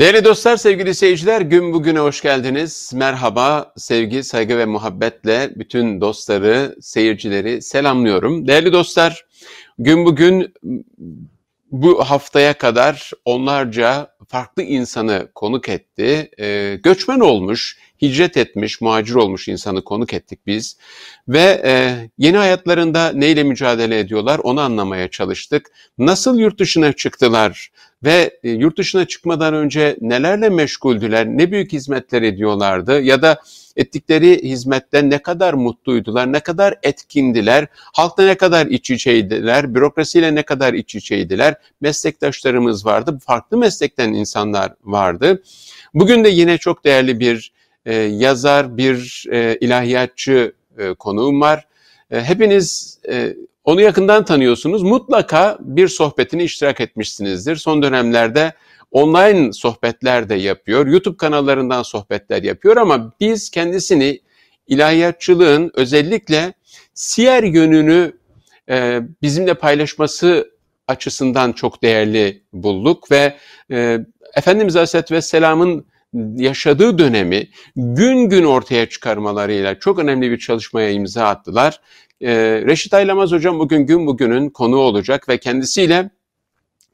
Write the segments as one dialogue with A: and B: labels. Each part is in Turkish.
A: Değerli dostlar, sevgili seyirciler, gün bugüne hoş geldiniz. Merhaba, sevgi, saygı ve muhabbetle bütün dostları, seyircileri selamlıyorum. Değerli dostlar, gün bugün bu haftaya kadar onlarca farklı insanı konuk etti. E, göçmen olmuş, hicret etmiş, muhacir olmuş insanı konuk ettik biz. Ve e, yeni hayatlarında neyle mücadele ediyorlar onu anlamaya çalıştık. Nasıl yurt dışına çıktılar ve e, yurt dışına çıkmadan önce nelerle meşguldüler, ne büyük hizmetler ediyorlardı ya da ettikleri hizmetten ne kadar mutluydular, ne kadar etkindiler, halkla ne kadar iç içeydiler, bürokrasiyle ne kadar iç içeydiler, meslektaşlarımız vardı, farklı meslekten insanlar vardı. Bugün de yine çok değerli bir e, yazar, bir e, ilahiyatçı e, konuğum var. E, hepiniz e, onu yakından tanıyorsunuz. Mutlaka bir sohbetini iştirak etmişsinizdir. Son dönemlerde online sohbetler de yapıyor. YouTube kanallarından sohbetler yapıyor ama biz kendisini ilahiyatçılığın özellikle siyer yönünü e, bizimle paylaşması açısından çok değerli bulduk ve e, Efendimiz Aleyhisselatü Vesselam'ın yaşadığı dönemi gün gün ortaya çıkarmalarıyla çok önemli bir çalışmaya imza attılar. Ee, Reşit Aylamaz hocam bugün gün bugünün konuğu olacak ve kendisiyle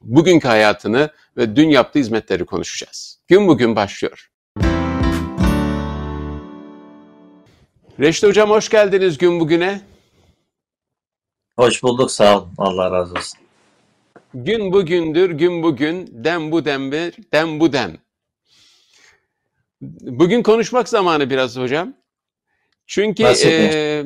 A: bugünkü hayatını ve dün yaptığı hizmetleri konuşacağız. Gün bugün başlıyor. Reşit hocam hoş geldiniz gün bugüne.
B: Hoş bulduk sağ olun. Allah razı olsun.
A: Gün bugündür, gün bugün, dem bu demdir, dem bu dem. Bugün konuşmak zamanı biraz hocam. Çünkü e,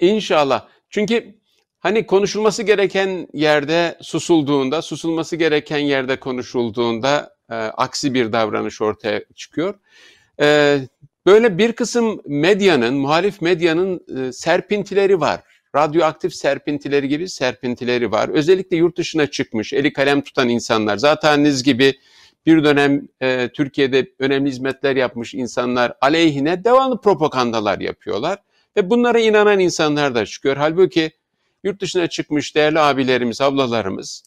A: inşallah. Çünkü hani konuşulması gereken yerde susulduğunda, susulması gereken yerde konuşulduğunda e, aksi bir davranış ortaya çıkıyor. E, böyle bir kısım medyanın, muhalif medyanın e, serpintileri var. Radyoaktif serpintileri gibi serpintileri var. Özellikle yurt dışına çıkmış, eli kalem tutan insanlar. Zaten gibi bir dönem e, Türkiye'de önemli hizmetler yapmış insanlar aleyhine devamlı propagandalar yapıyorlar. Ve bunlara inanan insanlar da çıkıyor. Halbuki yurt dışına çıkmış değerli abilerimiz, ablalarımız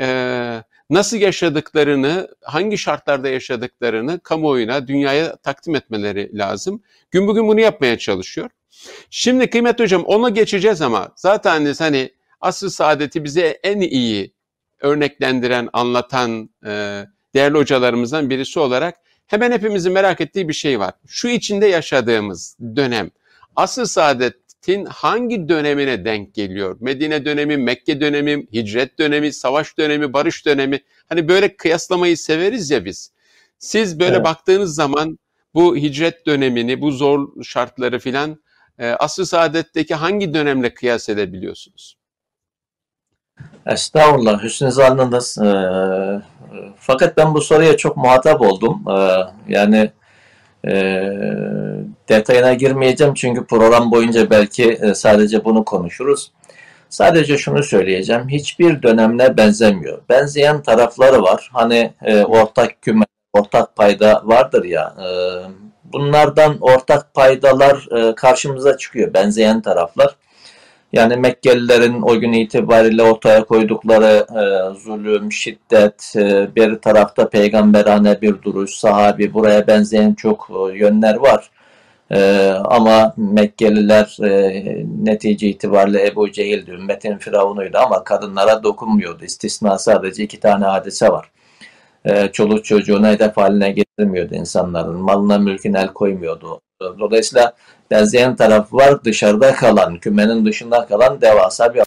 A: e, nasıl yaşadıklarını, hangi şartlarda yaşadıklarını kamuoyuna, dünyaya takdim etmeleri lazım. Gün bugün bunu yapmaya çalışıyor. Şimdi kıymetli hocam ona geçeceğiz ama zaten hani asr saadeti bize en iyi örneklendiren, anlatan, e, değerli hocalarımızdan birisi olarak hemen hepimizin merak ettiği bir şey var. Şu içinde yaşadığımız dönem asıl saadetin hangi dönemine denk geliyor? Medine dönemi, Mekke dönemi, hicret dönemi, savaş dönemi, barış dönemi. Hani böyle kıyaslamayı severiz ya biz. Siz böyle evet. baktığınız zaman bu hicret dönemini, bu zor şartları filan e, asıl saadetteki hangi dönemle kıyas edebiliyorsunuz?
B: Estağfurullah, hüsnü zannınız. E, fakat ben bu soruya çok muhatap oldum. E, yani e, detayına girmeyeceğim çünkü program boyunca belki e, sadece bunu konuşuruz. Sadece şunu söyleyeceğim. Hiçbir dönemle benzemiyor. Benzeyen tarafları var. Hani e, ortak küme, ortak payda vardır ya. E, bunlardan ortak paydalar e, karşımıza çıkıyor. Benzeyen taraflar. Yani Mekkelilerin o gün itibariyle ortaya koydukları e, zulüm, şiddet, e, bir tarafta peygamberane bir duruş, sahabi buraya benzeyen çok e, yönler var. E, ama Mekkeliler e, netice itibariyle Ebu Cehil'di, ümmetin firavunuydu ama kadınlara dokunmuyordu. İstisna sadece iki tane hadise var. E, çoluk çocuğuna hedef haline getirmiyordu insanların. Malına mülküne el koymuyordu. Dolayısıyla benzeyen taraf var. Dışarıda kalan, kümenin dışında kalan devasa bir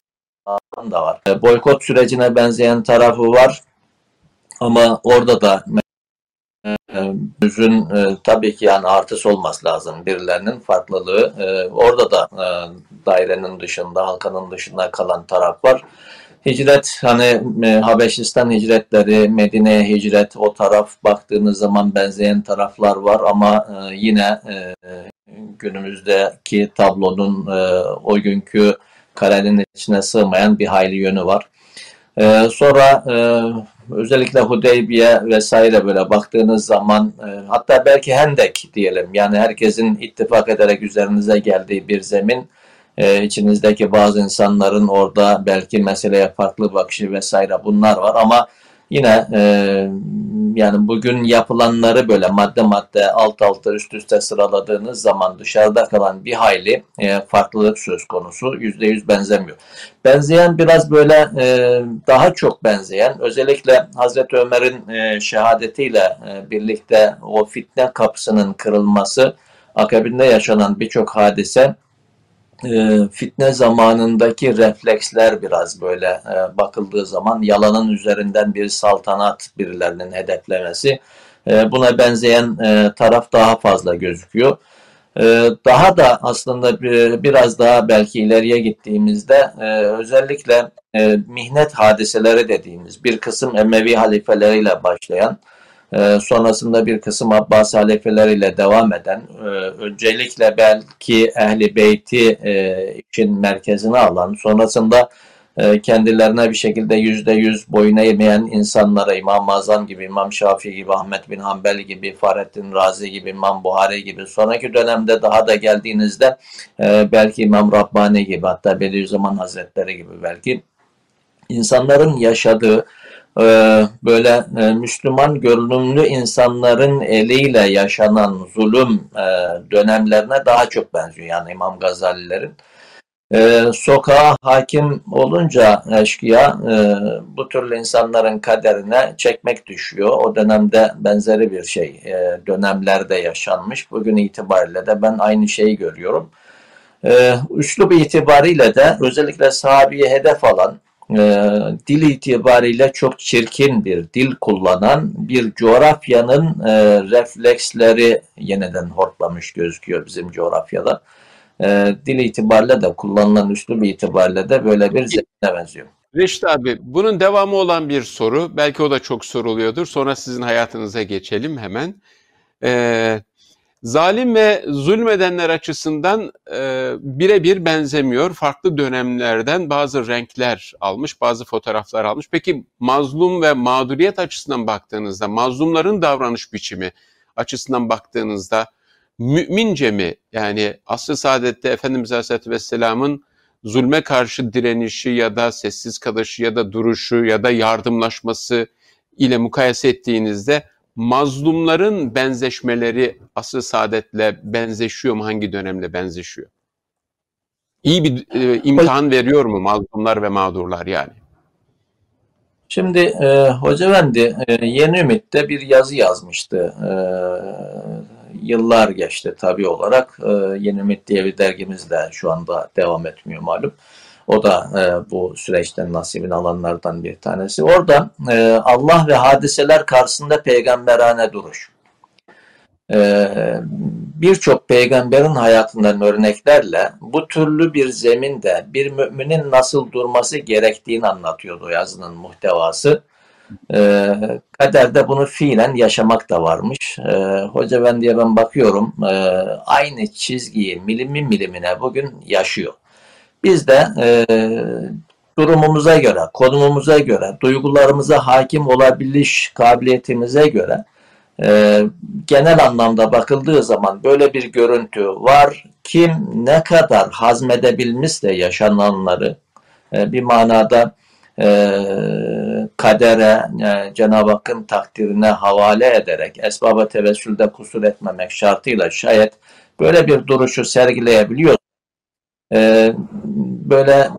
B: alan da var. E, boykot sürecine benzeyen tarafı var. Ama orada da yüzün e, tabii ki yani artısı olması lazım birilerinin farklılığı. E, orada da e, dairenin dışında, halkanın dışında kalan taraf var. Hicret hani e, Habeşistan hicretleri, Medine'ye hicret o taraf baktığınız zaman benzeyen taraflar var ama e, yine e, günümüzdeki tablonun e, o günkü karenin içine sığmayan bir hayli yönü var. E, sonra e, özellikle Hudeybiye vesaire böyle baktığınız zaman e, hatta belki Hendek diyelim yani herkesin ittifak ederek üzerinize geldiği bir zemin e, içinizdeki bazı insanların orada belki meseleye farklı bakışı vesaire bunlar var ama yine e, yani bugün yapılanları böyle madde madde alt alta üst üste sıraladığınız zaman dışarıda kalan bir hayli e, farklılık söz konusu. Yüzde yüz benzemiyor. Benzeyen biraz böyle e, daha çok benzeyen özellikle Hazreti Ömer'in e, şehadetiyle e, birlikte o fitne kapısının kırılması akabinde yaşanan birçok hadise e, fitne zamanındaki refleksler biraz böyle e, bakıldığı zaman yalanın üzerinden bir saltanat birilerinin hedeflemesi e, buna benzeyen e, taraf daha fazla gözüküyor. Daha da aslında bir, biraz daha belki ileriye gittiğimizde özellikle mihnet hadiseleri dediğimiz bir kısım Emevi halifeleriyle başlayan ee, sonrasında bir kısım Abbas halifeleriyle devam eden, e, öncelikle belki Ehli Beyti e, için merkezine alan, sonrasında e, kendilerine bir şekilde yüzde yüz boyun eğmeyen insanlara İmam Azam gibi, İmam Şafii gibi, Ahmet bin Hanbel gibi, Fahrettin Razi gibi, İmam Buhari gibi, sonraki dönemde daha da geldiğinizde belki İmam Rabbani gibi, hatta Bediüzzaman Hazretleri gibi belki insanların yaşadığı, böyle e, Müslüman görünümlü insanların eliyle yaşanan zulüm e, dönemlerine daha çok benziyor. Yani İmam Gazalilerin. Ee, sokağa hakim olunca eşkıya e, bu türlü insanların kaderine çekmek düşüyor. O dönemde benzeri bir şey dönemlerde yaşanmış. Bugün itibariyle de ben aynı şeyi görüyorum. Ee, üslup itibariyle de özellikle sahabiye hedef alan e, dil itibariyle çok çirkin bir dil kullanan bir coğrafyanın e, refleksleri yeniden hortlamış gözüküyor bizim coğrafyada. E, dil itibariyle de kullanılan üslup itibariyle de böyle bir zemine benziyor.
A: Reşit abi bunun devamı olan bir soru. Belki o da çok soruluyordur. Sonra sizin hayatınıza geçelim hemen. Ee, Zalim ve zulmedenler açısından e, birebir benzemiyor. Farklı dönemlerden bazı renkler almış, bazı fotoğraflar almış. Peki mazlum ve mağduriyet açısından baktığınızda, mazlumların davranış biçimi açısından baktığınızda mümince mi? Yani asr-ı saadette Efendimiz Aleyhisselatü Vesselam'ın zulme karşı direnişi ya da sessiz kalışı ya da duruşu ya da yardımlaşması ile mukayese ettiğinizde mazlumların benzeşmeleri asr saadetle benzeşiyor mu? Hangi dönemle benzeşiyor? İyi bir e, imtihan veriyor mu mazlumlar ve mağdurlar yani?
B: Şimdi e, Hoca Efendi e, Yeni Ümit'te bir yazı yazmıştı. E, yıllar geçti tabii olarak. E, Yeni Ümit diye bir dergimiz de şu anda devam etmiyor malum. O da e, bu süreçten nasibini alanlardan bir tanesi. Orada e, Allah ve hadiseler karşısında peygamberane duruş. E, Birçok peygamberin hayatından örneklerle bu türlü bir zeminde bir müminin nasıl durması gerektiğini anlatıyordu yazının muhtevası. E, kaderde bunu fiilen yaşamak da varmış. E, Hoca ben diye ben bakıyorum e, aynı çizgiyi milimi milimine bugün yaşıyor. Biz de e, durumumuza göre, konumumuza göre, duygularımıza hakim olabiliş kabiliyetimize göre e, genel anlamda bakıldığı zaman böyle bir görüntü var. Kim ne kadar hazmedebilmişse yaşananları e, bir manada e, kadere, e, Cenab-ı Hakk'ın takdirine havale ederek esbaba tevessülde kusur etmemek şartıyla şayet böyle bir duruşu sergileyebiliyor e, böyle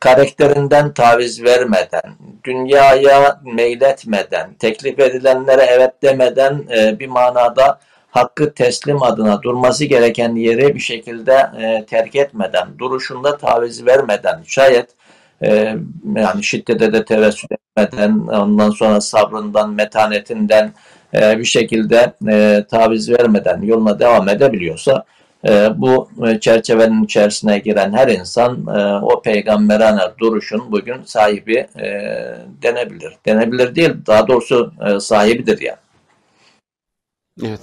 B: karakterinden taviz vermeden, dünyaya meyletmeden, teklif edilenlere evet demeden e, bir manada hakkı teslim adına durması gereken yeri bir şekilde e, terk etmeden, duruşunda taviz vermeden, şayet e, yani şiddete de tevessül etmeden, ondan sonra sabrından, metanetinden e, bir şekilde e, taviz vermeden yoluna devam edebiliyorsa ee, bu e, çerçevenin içerisine giren her insan e, o peygamberane duruşun bugün sahibi e, denebilir. Denebilir değil, daha doğrusu sahibidir yani.
A: Evet.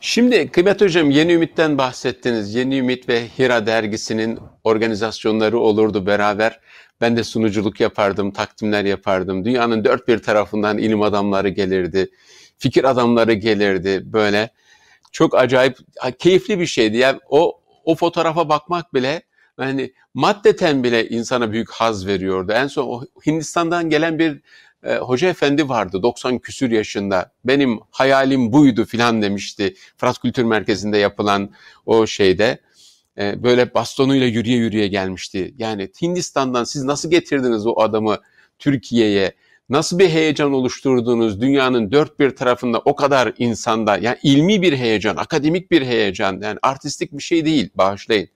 A: Şimdi Kıymet Hocam Yeni Ümit'ten bahsettiniz. Yeni Ümit ve Hira dergisinin organizasyonları olurdu beraber. Ben de sunuculuk yapardım, takdimler yapardım. Dünyanın dört bir tarafından ilim adamları gelirdi, fikir adamları gelirdi böyle çok acayip keyifli bir şeydi. Yani o o fotoğrafa bakmak bile yani maddeten bile insana büyük haz veriyordu. En son o Hindistan'dan gelen bir e, hoca efendi vardı 90 küsür yaşında. Benim hayalim buydu filan demişti. Fırat Kültür Merkezi'nde yapılan o şeyde. E, böyle bastonuyla yürüye yürüye gelmişti. Yani Hindistan'dan siz nasıl getirdiniz o adamı Türkiye'ye? Nasıl bir heyecan oluşturdunuz dünyanın dört bir tarafında o kadar insanda? Yani ilmi bir heyecan, akademik bir heyecan. Yani artistik bir şey değil, bağışlayın.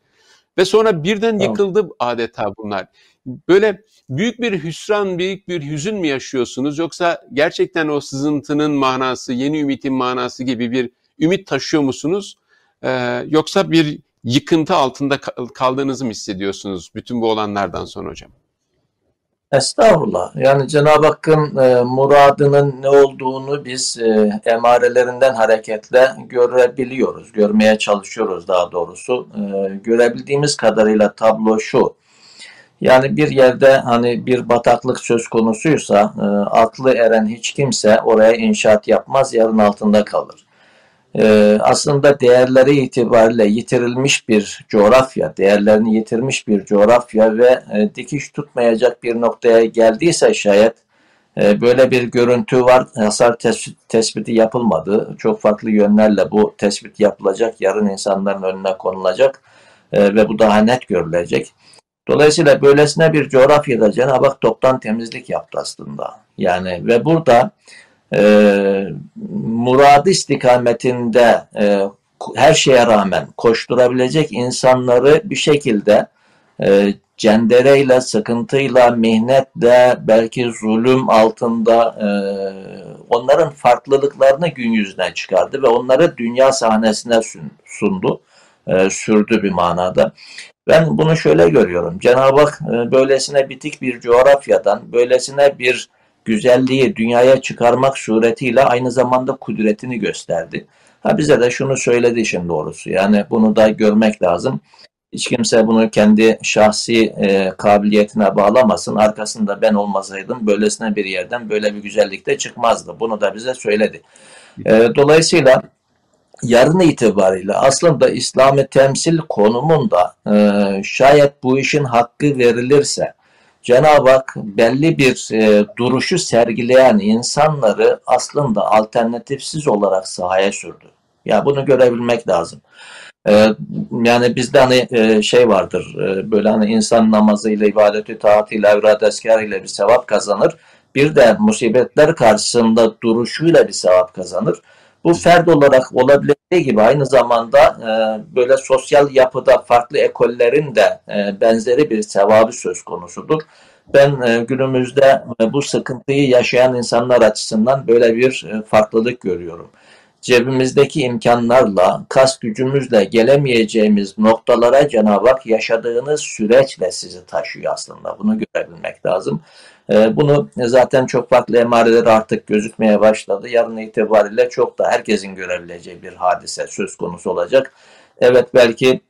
A: Ve sonra birden yıkıldı adeta bunlar. Böyle büyük bir hüsran, büyük bir hüzün mü yaşıyorsunuz yoksa gerçekten o sızıntının manası, yeni ümitin manası gibi bir ümit taşıyor musunuz? Ee, yoksa bir yıkıntı altında kaldığınızı mı hissediyorsunuz bütün bu olanlardan sonra hocam?
B: Estağfurullah. Yani Cenab-ı Hakk'ın e, muradının ne olduğunu biz e, emarelerinden hareketle görebiliyoruz. Görmeye çalışıyoruz daha doğrusu. E, görebildiğimiz kadarıyla tablo şu. Yani bir yerde hani bir bataklık söz konusuysa e, aklı eren hiç kimse oraya inşaat yapmaz, yarın altında kalır. E, aslında değerleri itibariyle yitirilmiş bir coğrafya, değerlerini yitirmiş bir coğrafya ve e, dikiş tutmayacak bir noktaya geldiyse şayet e, böyle bir görüntü var. Hasar tespiti yapılmadı. Çok farklı yönlerle bu tespit yapılacak, yarın insanların önüne konulacak e, ve bu daha net görülecek. Dolayısıyla böylesine bir coğrafyada Cenab-ı Hak toptan temizlik yaptı aslında. Yani ve burada e, muradı istikametinde e, her şeye rağmen koşturabilecek insanları bir şekilde e, cendereyle, sıkıntıyla, mihnetle, belki zulüm altında e, onların farklılıklarını gün yüzüne çıkardı ve onları dünya sahnesine sundu, e, sürdü bir manada. Ben bunu şöyle görüyorum. Cenab-ı Hak e, böylesine bitik bir coğrafyadan, böylesine bir güzelliği dünyaya çıkarmak suretiyle aynı zamanda kudretini gösterdi. Ha bize de şunu söyledi işin doğrusu. Yani bunu da görmek lazım. Hiç kimse bunu kendi şahsi e, kabiliyetine bağlamasın. Arkasında ben olmasaydım böylesine bir yerden böyle bir güzellikte çıkmazdı. Bunu da bize söyledi. E, dolayısıyla yarın itibariyle aslında İslam'ı temsil konumunda e, şayet bu işin hakkı verilirse Cenab-ı Hak belli bir e, duruşu sergileyen insanları aslında alternatifsiz olarak sahaya sürdü. Ya bunu görebilmek lazım. E, yani bizde hani e, şey vardır e, böyle hani insan namazıyla, ibadeti, taatiyle, evrat eskarıyla bir sevap kazanır. Bir de musibetler karşısında duruşuyla bir sevap kazanır. Bu ferd olarak olabileceği gibi aynı zamanda e, böyle sosyal yapıda farklı ekollerin de e, benzeri bir sevabı söz konusudur. Ben e, günümüzde e, bu sıkıntıyı yaşayan insanlar açısından böyle bir e, farklılık görüyorum. Cebimizdeki imkanlarla, kas gücümüzle gelemeyeceğimiz noktalara Cenab-ı Hak yaşadığınız süreçle sizi taşıyor aslında. Bunu görebilmek lazım. Ee, bunu zaten çok farklı emareler artık gözükmeye başladı. Yarın itibariyle çok da herkesin görebileceği bir hadise söz konusu olacak. Evet belki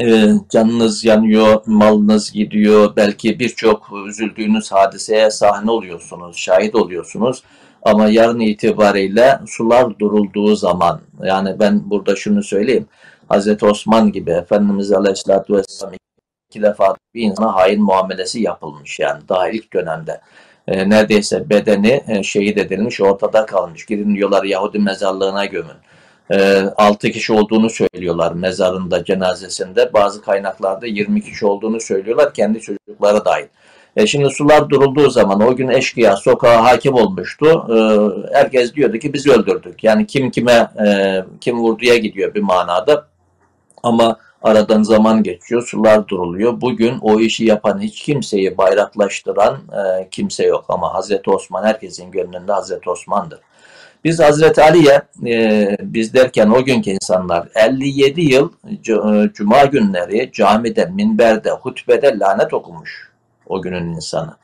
B: e, canınız yanıyor, malınız gidiyor, belki birçok üzüldüğünüz hadiseye sahne oluyorsunuz, şahit oluyorsunuz. Ama yarın itibariyle sular durulduğu zaman, yani ben burada şunu söyleyeyim, Hazreti Osman gibi Efendimiz Aleyhisselatü Vesselam iki defa bir insana hain muamelesi yapılmış yani daha ilk dönemde. E, neredeyse bedeni e, şehit edilmiş ortada kalmış. Gidin diyorlar Yahudi mezarlığına gömün. E, 6 kişi olduğunu söylüyorlar mezarında cenazesinde. Bazı kaynaklarda 20 kişi olduğunu söylüyorlar kendi çocukları dahil. E şimdi sular durulduğu zaman o gün eşkıya sokağa hakim olmuştu. E, herkes diyordu ki biz öldürdük. Yani kim kime e, kim vurduya gidiyor bir manada. Ama Aradan zaman geçiyor, sular duruluyor. Bugün o işi yapan hiç kimseyi bayraklaştıran e, kimse yok. Ama Hazreti Osman herkesin gönlünde Hazreti Osman'dır. Biz Hazreti Ali'ye e, biz derken o günkü insanlar 57 yıl e, cuma günleri camide, minberde, hutbede lanet okumuş o günün insanı.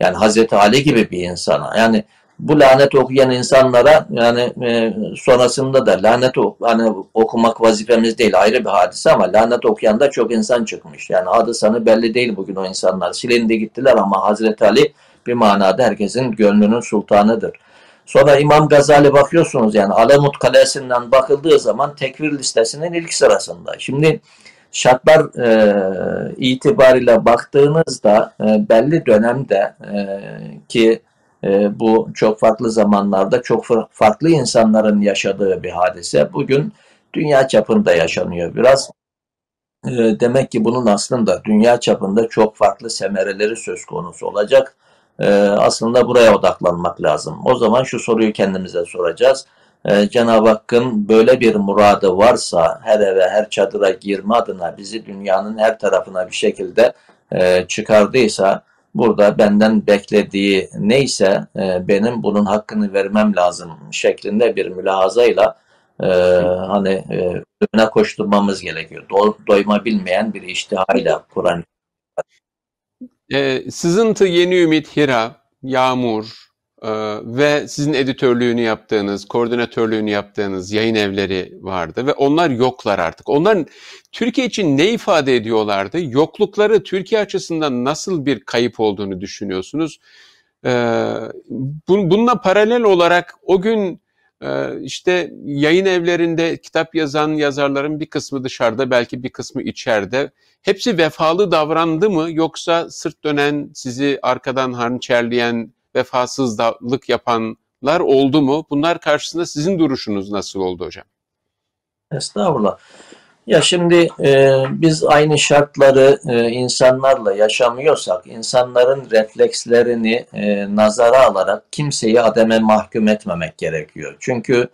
B: Yani Hazreti Ali gibi bir insana. Yani bu lanet okuyan insanlara yani e, sonrasında da lanet hani okumak vazifemiz değil ayrı bir hadise ama lanet okuyan da çok insan çıkmış. Yani adı sanı belli değil bugün o insanlar. Silindi gittiler ama Hazreti Ali bir manada herkesin gönlünün sultanıdır. Sonra İmam Gazali bakıyorsunuz yani Alamut Kalesi'nden bakıldığı zaman tekvir listesinin ilk sırasında. Şimdi şartlar e, itibariyle baktığınızda e, belli dönemde e, ki e, bu çok farklı zamanlarda çok farklı insanların yaşadığı bir hadise. Bugün dünya çapında yaşanıyor biraz. E, demek ki bunun aslında dünya çapında çok farklı semereleri söz konusu olacak. E, aslında buraya odaklanmak lazım. O zaman şu soruyu kendimize soracağız. E, Cenab-ı Hakk'ın böyle bir muradı varsa her eve her çadıra girme adına bizi dünyanın her tarafına bir şekilde e, çıkardıysa burada benden beklediği neyse e, benim bunun hakkını vermem lazım şeklinde bir mülahazayla e, hani e, önüne koşturmamız gerekiyor. Do doyma bilmeyen bir iştihayla Kur'an.
A: E, sızıntı, Yeni Ümit, Hira, Yağmur, ee, ve sizin editörlüğünü yaptığınız, koordinatörlüğünü yaptığınız yayın evleri vardı ve onlar yoklar artık. Onlar Türkiye için ne ifade ediyorlardı? Yoklukları Türkiye açısından nasıl bir kayıp olduğunu düşünüyorsunuz? Ee, bununla paralel olarak o gün e, işte yayın evlerinde kitap yazan yazarların bir kısmı dışarıda belki bir kısmı içeride. Hepsi vefalı davrandı mı yoksa sırt dönen sizi arkadan hançerleyen vefasızlık yapanlar oldu mu? Bunlar karşısında sizin duruşunuz nasıl oldu hocam?
B: Estağfurullah. Ya şimdi e, biz aynı şartları e, insanlarla yaşamıyorsak, insanların reflekslerini e, nazara alarak kimseyi ademe mahkum etmemek gerekiyor. Çünkü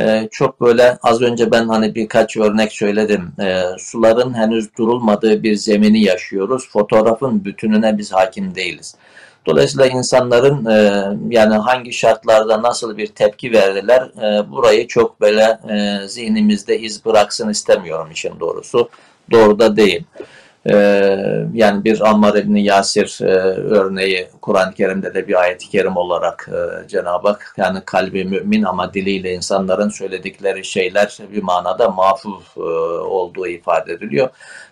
B: e, çok böyle az önce ben hani birkaç örnek söyledim. E, suların henüz durulmadığı bir zemini yaşıyoruz. Fotoğrafın bütününe biz hakim değiliz. Dolayısıyla insanların e, yani hangi şartlarda nasıl bir tepki verdiler e, burayı çok böyle e, zihnimizde iz bıraksın istemiyorum işin doğrusu. Doğru da değil. E, yani bir Ammar İbni Yasir e, örneği Kur'an-ı Kerim'de de bir ayet-i kerim olarak e, Cenab-ı Hak yani kalbi mümin ama diliyle insanların söyledikleri şeyler bir manada mafuf e, olduğu ifade ediliyor.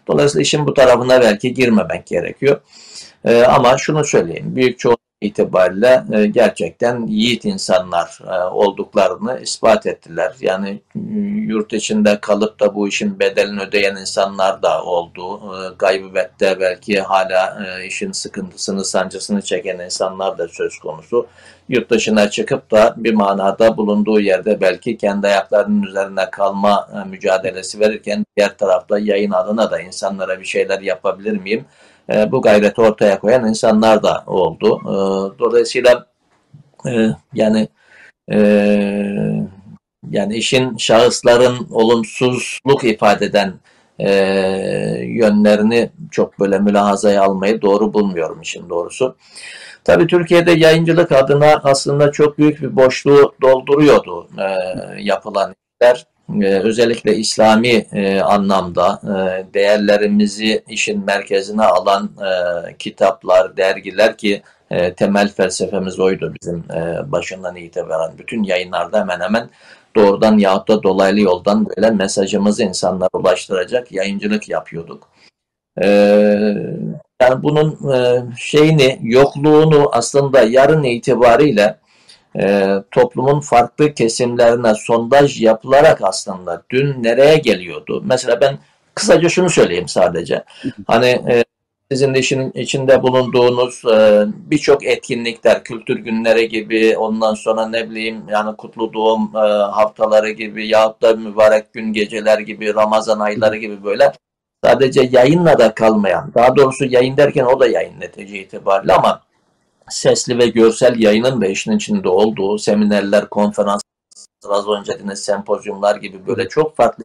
B: Dolayısıyla işin bu tarafına belki girmemek gerekiyor. E, ama şunu söyleyeyim, büyük çoğu itibariyle e, gerçekten yiğit insanlar e, olduklarını ispat ettiler. Yani e, yurt içinde kalıp da bu işin bedelini ödeyen insanlar da oldu. E, gaybibette belki hala e, işin sıkıntısını, sancısını çeken insanlar da söz konusu. Yurt dışına çıkıp da bir manada bulunduğu yerde belki kendi ayaklarının üzerine kalma e, mücadelesi verirken diğer tarafta yayın adına da insanlara bir şeyler yapabilir miyim? E, bu gayreti ortaya koyan insanlar da oldu. E, dolayısıyla e, yani yani işin şahısların olumsuzluk ifade eden yönlerini çok böyle mülahazaya almayı doğru bulmuyorum işin doğrusu. Tabii Türkiye'de yayıncılık adına aslında çok büyük bir boşluğu dolduruyordu yapılan işler. Ee, özellikle İslami e, anlamda e, değerlerimizi işin merkezine alan e, kitaplar, dergiler ki e, temel felsefemiz oydu bizim e, başından itibaren. Bütün yayınlarda hemen hemen doğrudan yahut da dolaylı yoldan böyle mesajımızı insanlara ulaştıracak yayıncılık yapıyorduk. E, yani bunun e, şeyini, yokluğunu aslında yarın itibariyle e, toplumun farklı kesimlerine sondaj yapılarak aslında dün nereye geliyordu? Mesela ben kısaca şunu söyleyeyim sadece. Hani e, sizin de işin içinde bulunduğunuz e, birçok etkinlikler, kültür günleri gibi, ondan sonra ne bileyim yani kutlu doğum e, haftaları gibi yahut da mübarek gün geceler gibi, Ramazan ayları gibi böyle sadece yayınla da kalmayan, daha doğrusu yayın derken o da yayın netice itibariyle ama sesli ve görsel yayının da işin içinde olduğu seminerler, konferanslar, az önce dediğiniz sempozyumlar gibi böyle çok farklı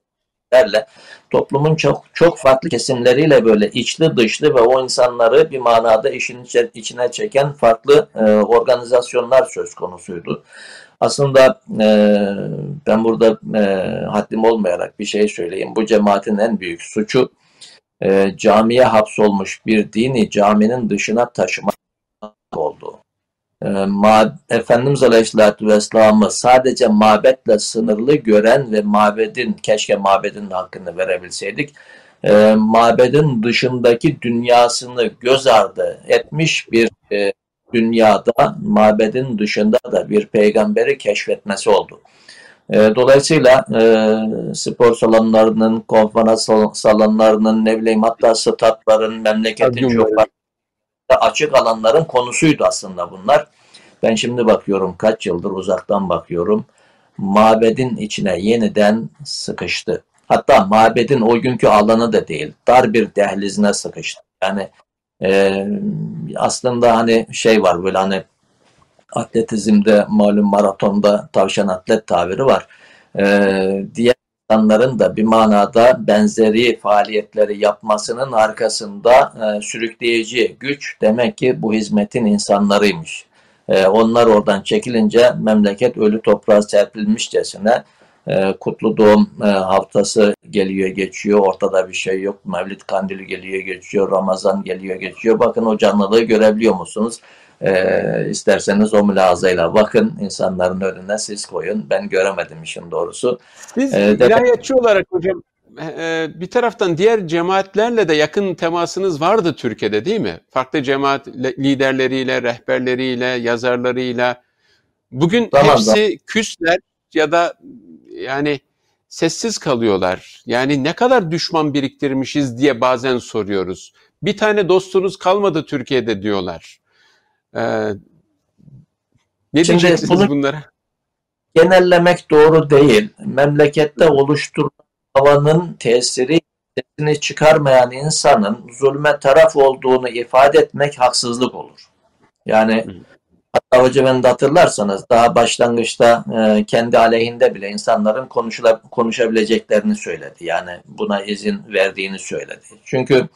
B: lerle toplumun çok çok farklı kesimleriyle böyle içli dışlı ve o insanları bir manada işin içine çeken farklı e, organizasyonlar söz konusuydu. Aslında e, ben burada e, haddim olmayarak bir şey söyleyeyim. Bu cemaatin en büyük suçu e, camiye hapsolmuş bir dini caminin dışına taşımak oldu. E, ma Efendimiz Aleyhisselatü Vesselam'ı sadece mabetle sınırlı gören ve mabedin, keşke mabedin hakkını verebilseydik, e, mabedin dışındaki dünyasını göz ardı etmiş bir e, dünyada mabedin dışında da bir peygamberi keşfetmesi oldu. E, dolayısıyla e, spor salonlarının, konferans salonlarının, ne bileyim hatta statların, memleketin çok açık alanların konusuydu aslında bunlar. Ben şimdi bakıyorum kaç yıldır uzaktan bakıyorum. Mabedin içine yeniden sıkıştı. Hatta mabedin o günkü alanı da değil. Dar bir dehlizine sıkıştı. Yani e, aslında hani şey var böyle hani atletizmde malum maratonda tavşan atlet tabiri var. E, diğer insanların da bir manada benzeri faaliyetleri yapmasının arkasında e, sürükleyici güç demek ki bu hizmetin insanlarıymış. E, onlar oradan çekilince memleket ölü toprağa serpilmişçesine e, kutlu doğum e, haftası geliyor geçiyor ortada bir şey yok. Mevlid kandili geliyor geçiyor. Ramazan geliyor geçiyor. Bakın o canlılığı görebiliyor musunuz? E, isterseniz o mülazayla bakın insanların önüne siz koyun. Ben göremedim işin doğrusu.
A: Biz ee, ilahiyatçı de... olarak hocam e, bir taraftan diğer cemaatlerle de yakın temasınız vardı Türkiye'de değil mi? Farklı cemaat liderleriyle, rehberleriyle, yazarlarıyla. Bugün tamam, hepsi tamam. küsler ya da yani sessiz kalıyorlar. Yani ne kadar düşman biriktirmişiz diye bazen soruyoruz. Bir tane dostunuz kalmadı Türkiye'de diyorlar. Ee, ne Şimdi diyeceksiniz bunu bunlara?
B: Genellemek doğru değil. Memlekette oluşturulan havanın tesiri sesini çıkarmayan insanın zulme taraf olduğunu ifade etmek haksızlık olur. Yani hatta hocam da hatırlarsanız daha başlangıçta e, kendi aleyhinde bile insanların konuşula, konuşabileceklerini söyledi. Yani buna izin verdiğini söyledi. Çünkü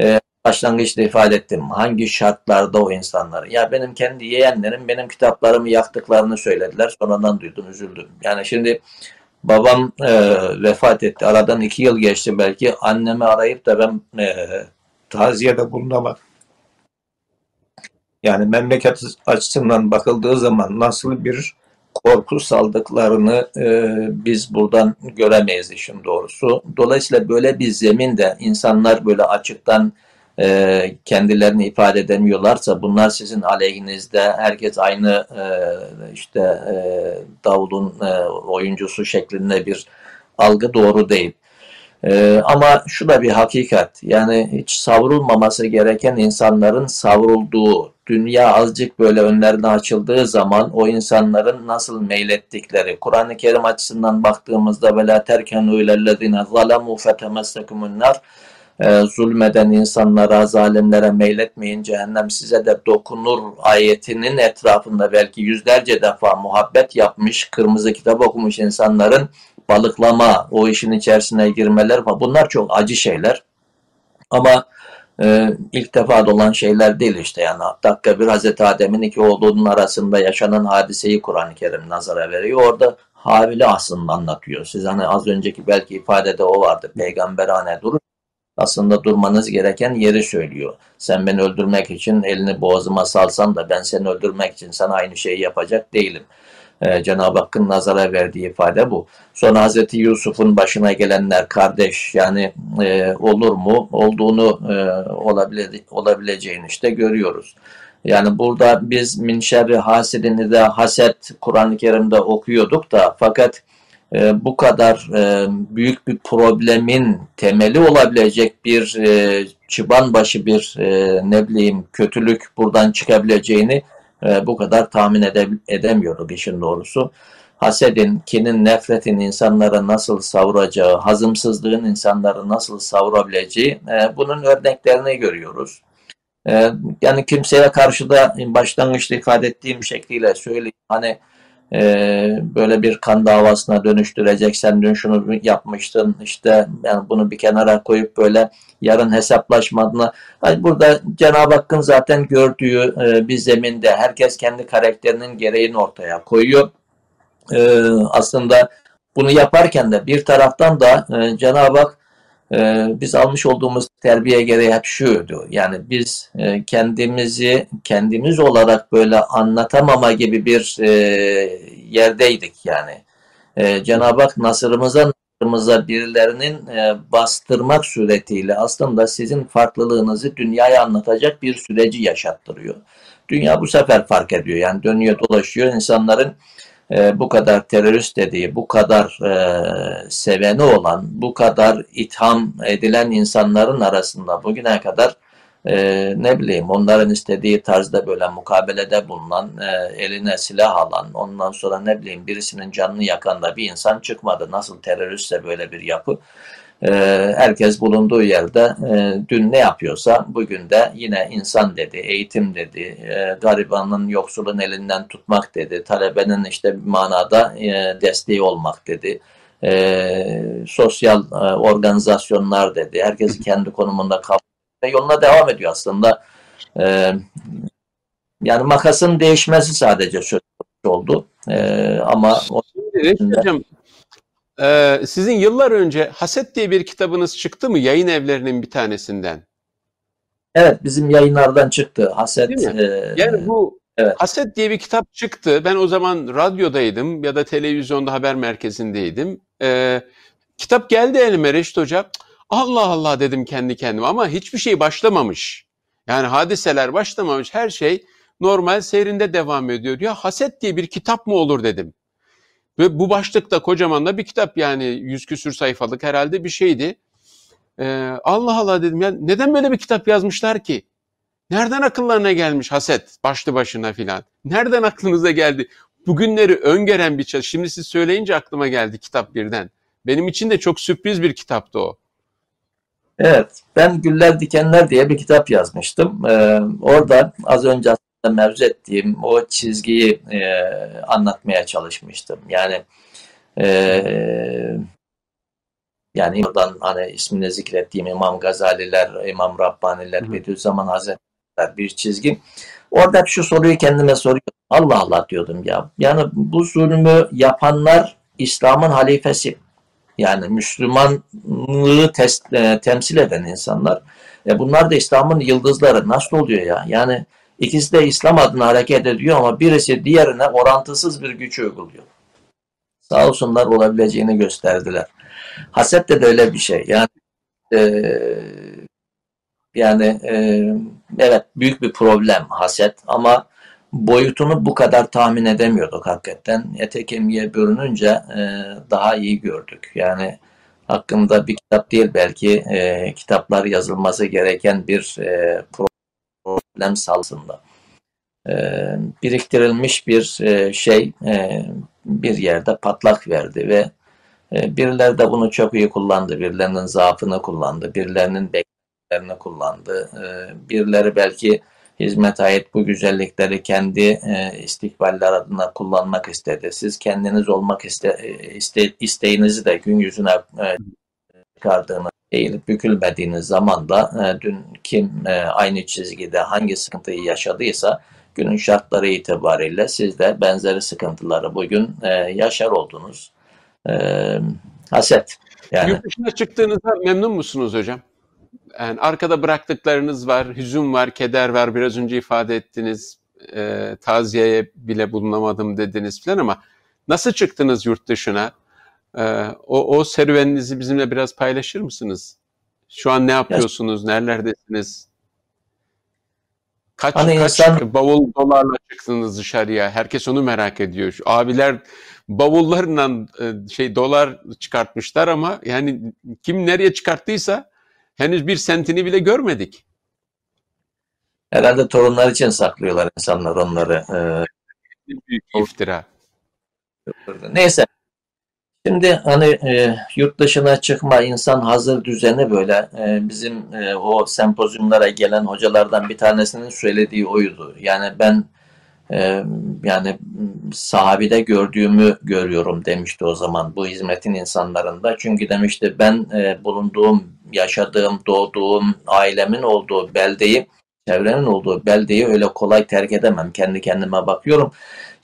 B: e, başlangıçta ifade ettim. Hangi şartlarda o insanları? Ya benim kendi yeğenlerim benim kitaplarımı yaktıklarını söylediler. Sonradan duydum, üzüldüm. Yani şimdi babam e, vefat etti. Aradan iki yıl geçti belki. Annemi arayıp da ben e, taziyede bulunamadım. Yani memleket açısından bakıldığı zaman nasıl bir korku saldıklarını e, biz buradan göremeyiz işin doğrusu. Dolayısıyla böyle bir zeminde insanlar böyle açıktan e, kendilerini ifade edemiyorlarsa bunlar sizin aleyhinizde herkes aynı e, işte e, davulun e, oyuncusu şeklinde bir algı doğru değil. E, ama şu da bir hakikat yani hiç savrulmaması gereken insanların savrulduğu dünya azıcık böyle önlerine açıldığı zaman o insanların nasıl meylettikleri Kur'an-ı Kerim açısından baktığımızda ve la terkenu ilellezine zalemu fetemessekumun nar e, zulmeden insanlara, zalimlere meyletmeyin, cehennem size de dokunur ayetinin etrafında belki yüzlerce defa muhabbet yapmış, kırmızı kitap okumuş insanların balıklama, o işin içerisine girmeler, bunlar çok acı şeyler. Ama e, ilk defa olan şeyler değil işte yani dakika bir Hazreti Adem'in iki oğlunun arasında yaşanan hadiseyi Kur'an-ı Kerim nazara veriyor. Orada Habil'i aslında anlatıyor. Siz hani az önceki belki ifadede o vardı. Peygamberane duruş aslında durmanız gereken yeri söylüyor. Sen beni öldürmek için elini boğazıma salsan da ben seni öldürmek için sana aynı şeyi yapacak değilim. Ee, Cenab-ı Hakk'ın nazara verdiği ifade bu. Sonra Hazreti Yusuf'un başına gelenler kardeş yani e, olur mu? Olduğunu e, olabile, olabileceğini işte görüyoruz. Yani burada biz min şerri hasidini de haset Kur'an-ı Kerim'de okuyorduk da fakat e, bu kadar e, büyük bir problemin temeli olabilecek bir e, çıban başı bir e, ne bileyim kötülük buradan çıkabileceğini e, bu kadar tahmin ede, edemiyorduk işin doğrusu. Hasedin, kinin, nefretin insanlara nasıl savuracağı, hazımsızlığın insanları nasıl savurabileceği e, bunun örneklerini görüyoruz. E, yani kimseye karşı da başlangıçta ifade ettiğim şekliyle söyleyeyim. Hani e, böyle bir kan davasına dönüştürecek. Sen dün şunu yapmıştın işte yani bunu bir kenara koyup böyle yarın hesaplaşmadığına. Hani burada Cenab-ı Hakk'ın zaten gördüğü e, bir zeminde herkes kendi karakterinin gereğini ortaya koyuyor. E, aslında bunu yaparken de bir taraftan da e, Cenab-ı Hak e, biz almış olduğumuz terbiye gereği hep şuydu. Yani biz e, kendimizi kendimiz olarak böyle anlatamama gibi bir e, yerdeydik yani. E, Cenab-ı Hak nasırımıza nasırımıza birilerinin bastırmak suretiyle aslında sizin farklılığınızı dünyaya anlatacak bir süreci yaşattırıyor. Dünya bu sefer fark ediyor. Yani dönüyor dolaşıyor insanların e, bu kadar terörist dediği, bu kadar e, seveni olan, bu kadar itham edilen insanların arasında bugüne kadar e, ne bileyim onların istediği tarzda böyle mukabelede bulunan, e, eline silah alan, ondan sonra ne bileyim birisinin canını yakan da bir insan çıkmadı. Nasıl teröristse böyle bir yapı. E, herkes bulunduğu yerde e, dün ne yapıyorsa bugün de yine insan dedi, eğitim dedi, e, garibanın yoksulun elinden tutmak dedi, talebenin işte bir manada e, desteği olmak dedi. E, sosyal e, organizasyonlar dedi. Herkes kendi konumunda ve yoluna devam ediyor aslında. E, yani makasın değişmesi sadece söz oldu. E, ama
A: Şimdi, hocam, e, sizin yıllar önce Haset diye bir kitabınız çıktı mı yayın evlerinin bir tanesinden?
B: Evet bizim yayınlardan çıktı. Haset. E,
A: yani bu evet. Haset diye bir kitap çıktı. Ben o zaman radyodaydım ya da televizyonda haber merkezindeydim. E, kitap geldi elime Reşit Hoca. Allah Allah dedim kendi kendime ama hiçbir şey başlamamış. Yani hadiseler başlamamış. Her şey normal seyrinde devam ediyor. Ya haset diye bir kitap mı olur dedim. Ve bu başlıkta kocaman da bir kitap yani yüz küsür sayfalık herhalde bir şeydi. Ee, Allah Allah dedim ya neden böyle bir kitap yazmışlar ki? Nereden akıllarına gelmiş haset başlı başına filan? Nereden aklınıza geldi? Bugünleri öngören bir çalışma. Şimdi siz söyleyince aklıma geldi kitap birden. Benim için de çok sürpriz bir kitaptı o.
B: Evet, ben Güller Dikenler diye bir kitap yazmıştım. Ee, orada az önce mevzu ettiğim o çizgiyi e, anlatmaya çalışmıştım. Yani e, yani oradan hani ismini zikrettiğim İmam Gazaliler, İmam Rabbaniler, Bediüzzaman Hazretleri bir çizgi. Orada şu soruyu kendime soruyorum. Allah Allah diyordum ya. Yani bu zulmü yapanlar İslam'ın halifesi. Yani Müslümanlığı tes, e, temsil eden insanlar. E bunlar da İslam'ın yıldızları. Nasıl oluyor ya? Yani ikisi de İslam adına hareket ediyor ama birisi diğerine orantısız bir güç uyguluyor. Sağ olsunlar olabileceğini gösterdiler. Haset de, de öyle bir şey. Yani e, yani e, evet büyük bir problem haset ama boyutunu bu kadar tahmin edemiyorduk hakikaten. Ete kemiğe bürününce e, daha iyi gördük. Yani hakkında bir kitap değil belki e, kitaplar yazılması gereken bir e, problem salsında. E, biriktirilmiş bir e, şey e, bir yerde patlak verdi ve birileri de bunu çok iyi kullandı. Birilerinin zaafını kullandı. Birilerinin beklentilerini kullandı. Birileri belki hizmet ait bu güzellikleri kendi istikballer adına kullanmak istedi. Siz kendiniz olmak iste, iste, isteğinizi de gün yüzüne çıkardığınız, eğilip bükülmediğiniz zaman da e, dün kim e, aynı çizgide hangi sıkıntıyı yaşadıysa günün şartları itibariyle siz de benzeri sıkıntıları bugün e, yaşar oldunuz. E, haset.
A: Yani. Yurt dışına çıktığınızda memnun musunuz hocam? Yani arkada bıraktıklarınız var, hüzün var, keder var. Biraz önce ifade ettiniz, e, taziyeye bile bulunamadım dediniz falan ama nasıl çıktınız yurt dışına? E, o, o serüveninizi bizimle biraz paylaşır mısınız? Şu an ne yapıyorsunuz, nerelerdesiniz? Kaç, hani kaç insan... bavul dolarla çıktınız dışarıya? Herkes onu merak ediyor. Şu abiler bavullarla e, şey dolar çıkartmışlar ama yani kim nereye çıkarttıysa henüz bir sentini bile görmedik.
B: Herhalde torunlar için saklıyorlar insanlar onları.
A: Ee, Büyük iftira.
B: Neyse. Şimdi hani e, yurt dışına çıkma insan hazır düzeni böyle e, bizim e, o sempozyumlara gelen hocalardan bir tanesinin söylediği oydu. Yani ben e, yani sahabide gördüğümü görüyorum demişti o zaman bu hizmetin insanlarında. Çünkü demişti ben e, bulunduğum yaşadığım, doğduğum, ailemin olduğu beldeyi, çevrenin olduğu beldeyi öyle kolay terk edemem. Kendi kendime bakıyorum.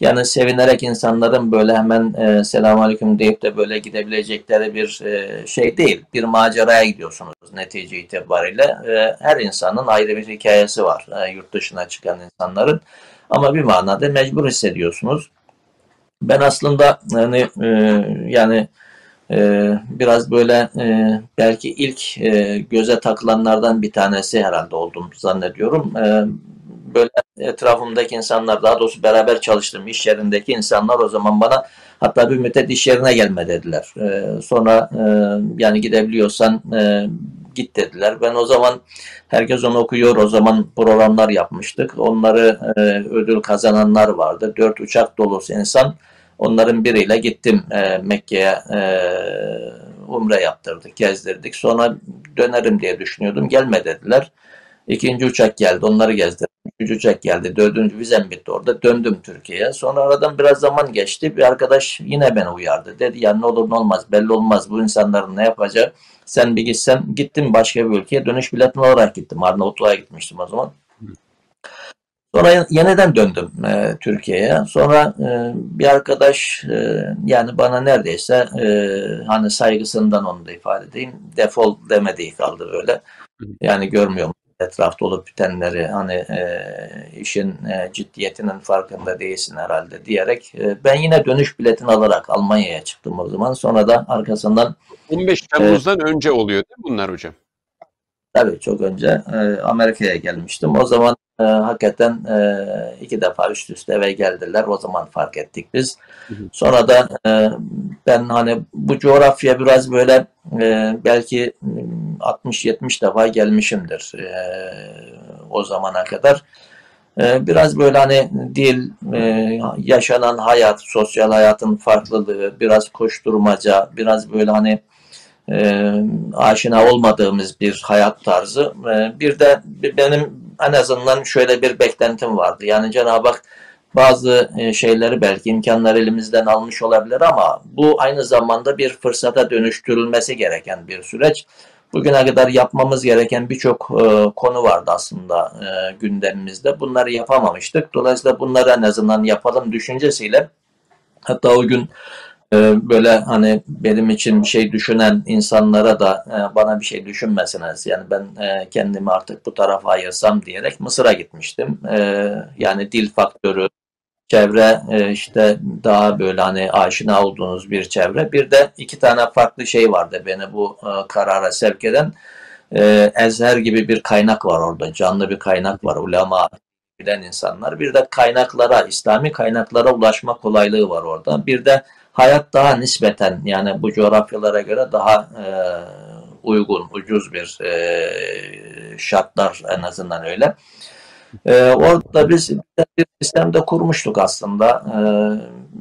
B: Yani sevinerek insanların böyle hemen e, selamun aleyküm deyip de böyle gidebilecekleri bir e, şey değil. Bir maceraya gidiyorsunuz netice itibariyle. E, her insanın ayrı bir hikayesi var. E, yurt dışına çıkan insanların. Ama bir manada mecbur hissediyorsunuz. Ben aslında hani e, yani ee, biraz böyle e, belki ilk e, göze takılanlardan bir tanesi herhalde oldum zannediyorum. Ee, böyle etrafımdaki insanlar daha doğrusu beraber çalıştığım iş yerindeki insanlar o zaman bana hatta bir müddet iş yerine gelme dediler. Ee, sonra e, yani gidebiliyorsan git dediler. Ben o zaman herkes onu okuyor. O zaman programlar yapmıştık. Onları e, ödül kazananlar vardı. Dört uçak dolusu insan. Onların biriyle gittim e, Mekke'ye e, umre yaptırdık, gezdirdik. Sonra dönerim diye düşünüyordum. Gelme dediler. İkinci uçak geldi. Onları gezdirdim. Uçak geldi. Dördüncü vizem bitti orada. Döndüm Türkiye'ye. Sonra aradan biraz zaman geçti. Bir arkadaş yine beni uyardı. Dedi ya ne olur ne olmaz belli olmaz. Bu insanların ne yapacağı. Sen bir gitsen gittim başka bir ülkeye. Dönüş biletini olarak gittim. Arnavutluğa gitmiştim o zaman. Sonra yeniden döndüm e, Türkiye'ye. Sonra e, bir arkadaş e, yani bana neredeyse e, hani saygısından onu da ifade edeyim. Defol demediği kaldı böyle. Yani görmüyorum etrafta olup bitenleri hani e, işin e, ciddiyetinin farkında değilsin herhalde diyerek e, ben yine dönüş biletini alarak Almanya'ya çıktım o zaman. Sonra da arkasından
A: 15 Temmuz'dan e, önce oluyor değil mi bunlar hocam?
B: Tabii çok önce e, Amerika'ya gelmiştim. O zaman e, hakikaten e, iki defa üst üste eve geldiler. O zaman fark ettik biz. Sonra da e, ben hani bu coğrafya biraz böyle e, belki 60-70 defa gelmişimdir e, o zamana kadar. E, biraz böyle hani dil, e, yaşanan hayat, sosyal hayatın farklılığı, biraz koşturmaca, biraz böyle hani e, aşina olmadığımız bir hayat tarzı. E, bir de benim en azından şöyle bir beklentim vardı. Yani Cenab-ı Hak bazı e, şeyleri belki imkanlar elimizden almış olabilir ama bu aynı zamanda bir fırsata dönüştürülmesi gereken bir süreç. Bugüne kadar yapmamız gereken birçok e, konu vardı aslında e, gündemimizde. Bunları yapamamıştık. Dolayısıyla bunları en azından yapalım düşüncesiyle hatta o gün böyle hani benim için şey düşünen insanlara da e, bana bir şey düşünmesiniz. Yani ben e, kendimi artık bu tarafa ayırsam diyerek Mısır'a gitmiştim. Ee, yani dil faktörü, çevre e, işte daha böyle hani aşina olduğunuz bir çevre. Bir de iki tane farklı şey vardı beni bu karara sevk eden. Ee, Ezher gibi bir kaynak var orada. Canlı bir kaynak var. Ulema bilen insanlar. Bir de kaynaklara, İslami kaynaklara ulaşma kolaylığı var orada. Bir de hayat daha nispeten yani bu coğrafyalara göre daha e, uygun, ucuz bir e, şartlar en azından öyle. E, orada biz bir sistemde kurmuştuk aslında. E,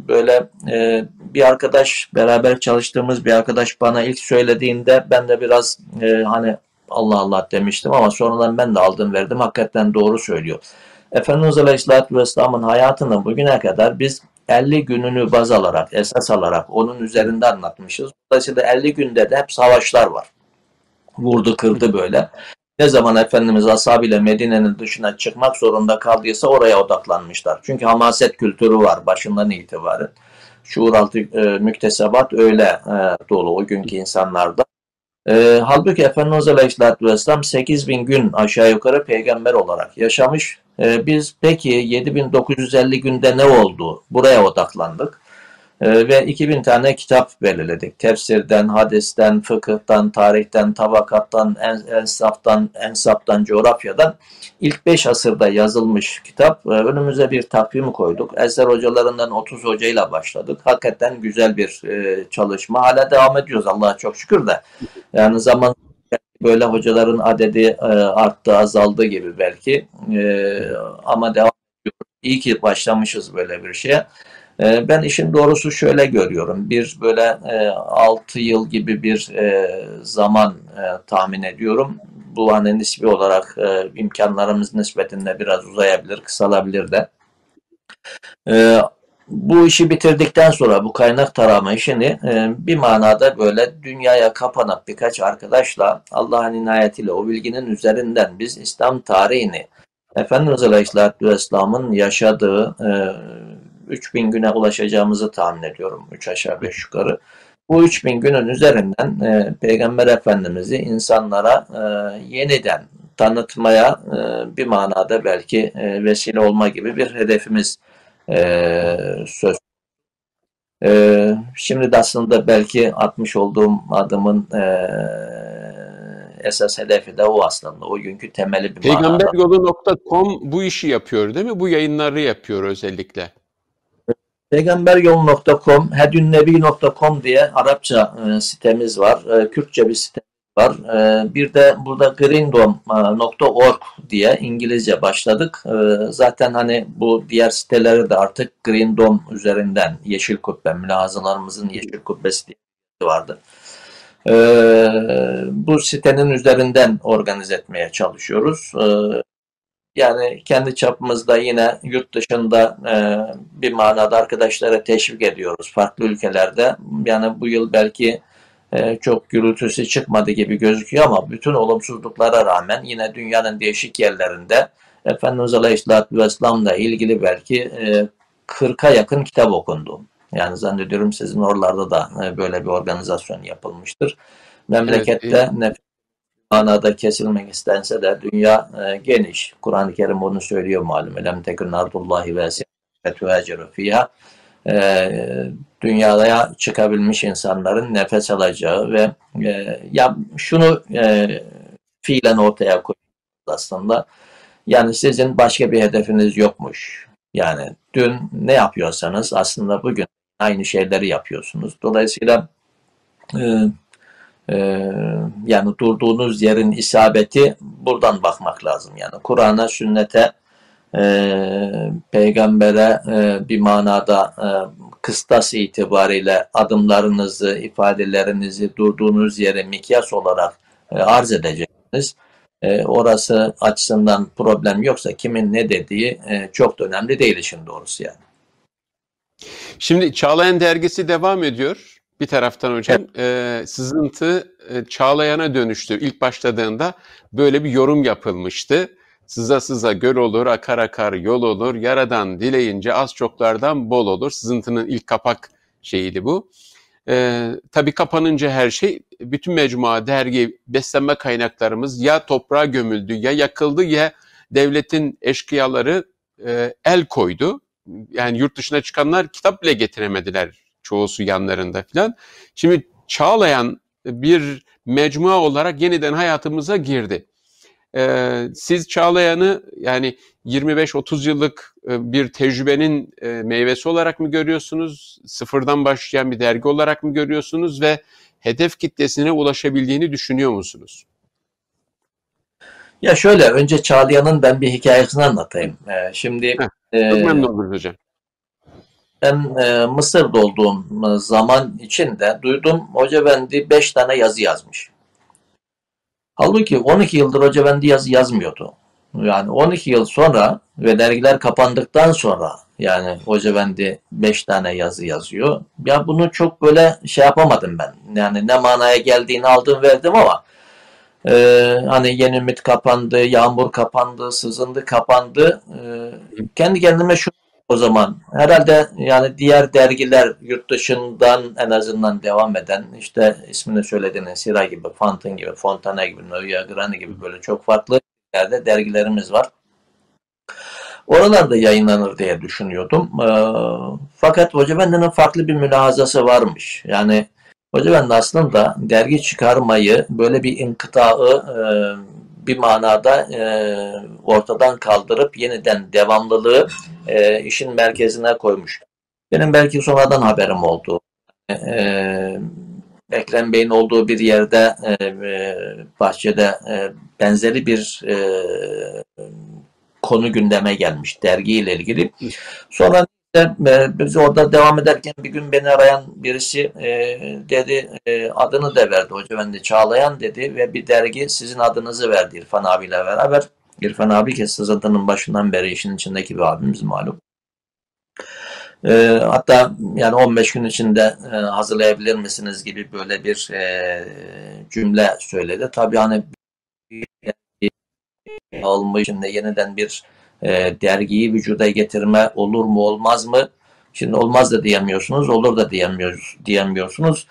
B: böyle e, bir arkadaş, beraber çalıştığımız bir arkadaş bana ilk söylediğinde ben de biraz e, hani Allah Allah demiştim ama sonradan ben de aldım verdim. Hakikaten doğru söylüyor. Efendimiz Aleyhisselatü Vesselam'ın hayatını bugüne kadar biz 50 gününü baz alarak, esas alarak onun üzerinde anlatmışız. Dolayısıyla 50 günde de hep savaşlar var. Vurdu kırdı böyle. Ne zaman Efendimiz ashabıyla Medine'nin dışına çıkmak zorunda kaldıysa oraya odaklanmışlar. Çünkü hamaset kültürü var başından itibaren. Şuur altı e, müktesebat öyle e, dolu o günkü insanlarda. E, halbuki Efendimiz Aleyhisselatü Vesselam 8 bin gün aşağı yukarı peygamber olarak yaşamış. E, biz peki 7950 günde ne oldu? Buraya odaklandık. E, ve 2000 tane kitap belirledik. Tefsirden, hadisten, fıkıhtan, tarihten, tabakattan, ensaftan, ensaptan, coğrafyadan ilk 5 asırda yazılmış kitap. E, önümüze bir takvim koyduk. Eser hocalarından 30 hocayla başladık. Hakikaten güzel bir e, çalışma. Hala devam ediyoruz Allah'a çok şükür de. Yani zaman böyle hocaların adedi e, arttı, azaldı gibi belki. E, ama devam ediyoruz. İyi ki başlamışız böyle bir şeye. E, ben işin doğrusu şöyle görüyorum. Bir böyle e, 6 yıl gibi bir e, zaman e, tahmin ediyorum. Bu hani nispi olarak e, imkanlarımız nispetinde biraz uzayabilir, kısalabilir de. E, bu işi bitirdikten sonra bu kaynak tarama işini e, bir manada böyle dünyaya kapanıp birkaç arkadaşla Allah'ın inayetiyle o bilginin üzerinden biz İslam tarihini Efendimiz Aleyhisselatü Vesselam'ın yaşadığı e, 3000 güne ulaşacağımızı tahmin ediyorum. 3 aşağı 5 yukarı. Bu 3000 günün üzerinden e, Peygamber Efendimiz'i insanlara e, yeniden tanıtmaya e, bir manada belki e, vesile olma gibi bir hedefimiz e, söz. E, şimdi de aslında belki atmış olduğum adımın e, esas hedefi de o aslında. O günkü temeli bir
A: Peygamberyolu.com bu işi yapıyor değil mi? Bu yayınları yapıyor özellikle.
B: Peygamberyolu.com, hedünnebi.com diye Arapça e, sitemiz var. E, Kürtçe bir site var. E, bir de burada greendom.org diye İngilizce başladık. E, zaten hani bu diğer siteleri de artık Greendom üzerinden Yeşil Kubbe, mülahazalarımızın Yeşil Kubbesi diye vardı. E, bu sitenin üzerinden organize etmeye çalışıyoruz. E, yani kendi çapımızda yine yurt dışında e, bir manada arkadaşlara teşvik ediyoruz farklı ülkelerde. Yani bu yıl belki e, çok gürültüsü çıkmadı gibi gözüküyor ama bütün olumsuzluklara rağmen yine dünyanın değişik yerlerinde Efendimiz Aleyhisselatü Vesselam'la ilgili belki e, 40'a yakın kitap okundu. Yani zannediyorum sizin oralarda da e, böyle bir organizasyon yapılmıştır. Memlekette evet, nefes manada kesilmek istense de dünya e, geniş. Kur'an-ı Kerim bunu söylüyor malum. Elem tekun ardullahi ve fetüheceru fiyha. E, dünyaya çıkabilmiş insanların nefes alacağı ve e, ya şunu e, fiilen ortaya koyuyor aslında. Yani sizin başka bir hedefiniz yokmuş. Yani dün ne yapıyorsanız aslında bugün aynı şeyleri yapıyorsunuz. Dolayısıyla e, yani durduğunuz yerin isabeti buradan bakmak lazım. Yani Kur'an'a, sünnete, e, peygambere e, bir manada e, kıstas itibariyle adımlarınızı, ifadelerinizi durduğunuz yere mikyas olarak e, arz edeceksiniz. E, orası açısından problem yoksa kimin ne dediği e, çok da önemli değil işin doğrusu yani.
A: Şimdi Çağlayan dergisi devam ediyor. Bir taraftan hocam e, sızıntı e, Çağlayan'a dönüştü. İlk başladığında böyle bir yorum yapılmıştı. Sıza sıza göl olur, akar akar yol olur, yaradan dileyince az çoklardan bol olur. Sızıntının ilk kapak şeyiydi bu. Ee, tabii kapanınca her şey, bütün mecmua, dergi, beslenme kaynaklarımız ya toprağa gömüldü, ya yakıldı, ya devletin eşkıyaları e, el koydu. Yani yurt dışına çıkanlar kitap bile getiremediler çoğusu yanlarında filan. Şimdi Çağlayan bir mecmua olarak yeniden hayatımıza girdi. Ee, siz Çağlayan'ı yani 25-30 yıllık e, bir tecrübenin e, meyvesi olarak mı görüyorsunuz? Sıfırdan başlayan bir dergi olarak mı görüyorsunuz ve hedef kitlesine ulaşabildiğini düşünüyor musunuz?
B: Ya şöyle önce Çağlayan'ın ben bir hikayesini anlatayım. Ee, şimdi
A: Heh, çok e, memnun oluruz hocam.
B: Ben e, Mısır'da olduğum zaman içinde duydum Hoca Bendi 5 tane yazı yazmış. Halbuki 12 yıldır Hoca Bendi yazı yazmıyordu. Yani 12 yıl sonra ve dergiler kapandıktan sonra yani Hoca Bendi 5 tane yazı yazıyor. Ya bunu çok böyle şey yapamadım ben. Yani ne manaya geldiğini aldım verdim ama e, hani Yeni Ümit kapandı, Yağmur kapandı, Sızındı kapandı. E, kendi kendime şu o zaman. Herhalde yani diğer dergiler yurt dışından en azından devam eden işte ismini söylediğiniz Sira gibi, Fountain gibi, Fontana gibi, Novia Grani gibi böyle çok farklı yerde dergilerimiz var. Oralarda yayınlanır diye düşünüyordum. E, fakat Hoca Bende'nin farklı bir mülahazası varmış. Yani Hoca Bende aslında dergi çıkarmayı böyle bir inkıtağı e, bir manada e, ortadan kaldırıp yeniden devamlılığı e, işin merkezine koymuş. Benim belki sonradan haberim oldu. E, e Ekrem Bey'in olduğu bir yerde e, e, bahçede e, benzeri bir e, konu gündeme gelmiş dergiyle ilgili. Sonra e, biz orada devam ederken bir gün beni arayan birisi e, dedi e, adını da verdi hoca ben de Çağlayan dedi ve bir dergi sizin adınızı verdi İrfan abiyle beraber. İrfan abi ki sızıntının başından beri işin içindeki bir abimiz malum. E, hatta yani 15 gün içinde e, hazırlayabilir misiniz gibi böyle bir e, cümle söyledi. Tabii hani olma içinde yeniden bir e, dergiyi vücuda getirme olur mu olmaz mı? Şimdi olmaz da diyemiyorsunuz, olur da diyemiyoruz, diyemiyorsunuz.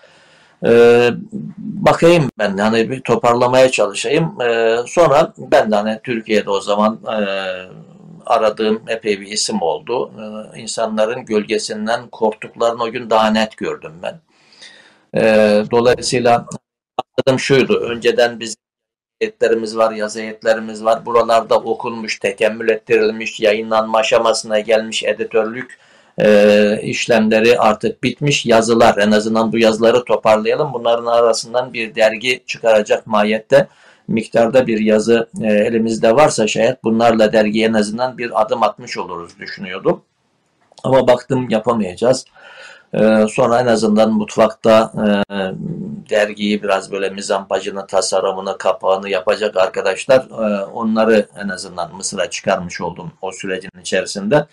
B: Ee, bakayım ben hani bir toparlamaya çalışayım. Ee, sonra ben de hani Türkiye'de o zaman e, aradığım epey bir isim oldu. Ee, insanların gölgesinden korktuklarını o gün daha net gördüm ben. Ee, dolayısıyla anladığım şuydu. Önceden biz ayetlerimiz var, yazı ayetlerimiz var. Buralarda okunmuş, tekemmül ettirilmiş, yayınlanma aşamasına gelmiş editörlük e, işlemleri artık bitmiş yazılar en azından bu yazıları toparlayalım. Bunların arasından bir dergi çıkaracak mahiyette miktarda bir yazı e, elimizde varsa şayet bunlarla dergiye en azından bir adım atmış oluruz düşünüyordum. Ama baktım yapamayacağız. Ee, sonra en azından mutfakta e, dergiyi biraz böyle mizampajını, tasarımını, kapağını yapacak arkadaşlar e, onları en azından Mısır'a çıkarmış oldum o sürecin içerisinde.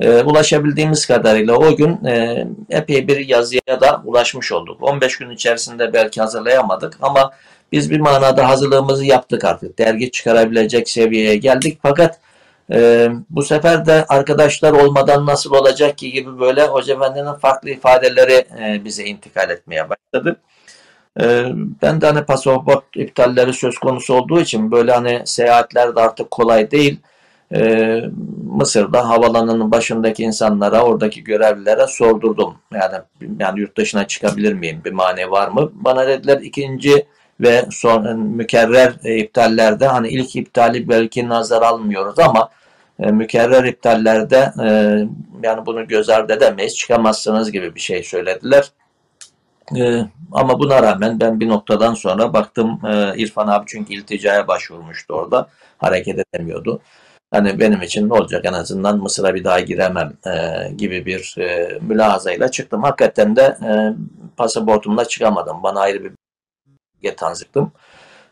B: E, ulaşabildiğimiz kadarıyla o gün e, epey bir yazıya da ulaşmış olduk. 15 gün içerisinde belki hazırlayamadık ama biz bir manada hazırlığımızı yaptık artık. Dergi çıkarabilecek seviyeye geldik fakat e, bu sefer de arkadaşlar olmadan nasıl olacak ki gibi böyle Hoca Efendi'nin farklı ifadeleri e, bize intikal etmeye başladı. E, ben de hani pasaport iptalleri söz konusu olduğu için böyle hani seyahatler de artık kolay değil. E, Mısır'da havalanının başındaki insanlara, oradaki görevlilere sordurdum. Yani yani yurt dışına çıkabilir miyim? Bir mani var mı? Bana dediler ikinci ve son mükerrer iptallerde hani ilk iptali belki nazar almıyoruz ama e, mükerrer iptallerde e, yani bunu göz ardı edemeyiz çıkamazsınız gibi bir şey söylediler. E, ama buna rağmen ben bir noktadan sonra baktım İrfan abi çünkü ilticaya başvurmuştu orada hareket edemiyordu. Hani benim için ne olacak en azından Mısır'a bir daha giremem e, gibi bir e, mülahazayla çıktım. Hakikaten de e, pasaportumla çıkamadım. Bana ayrı bir tanzıktım.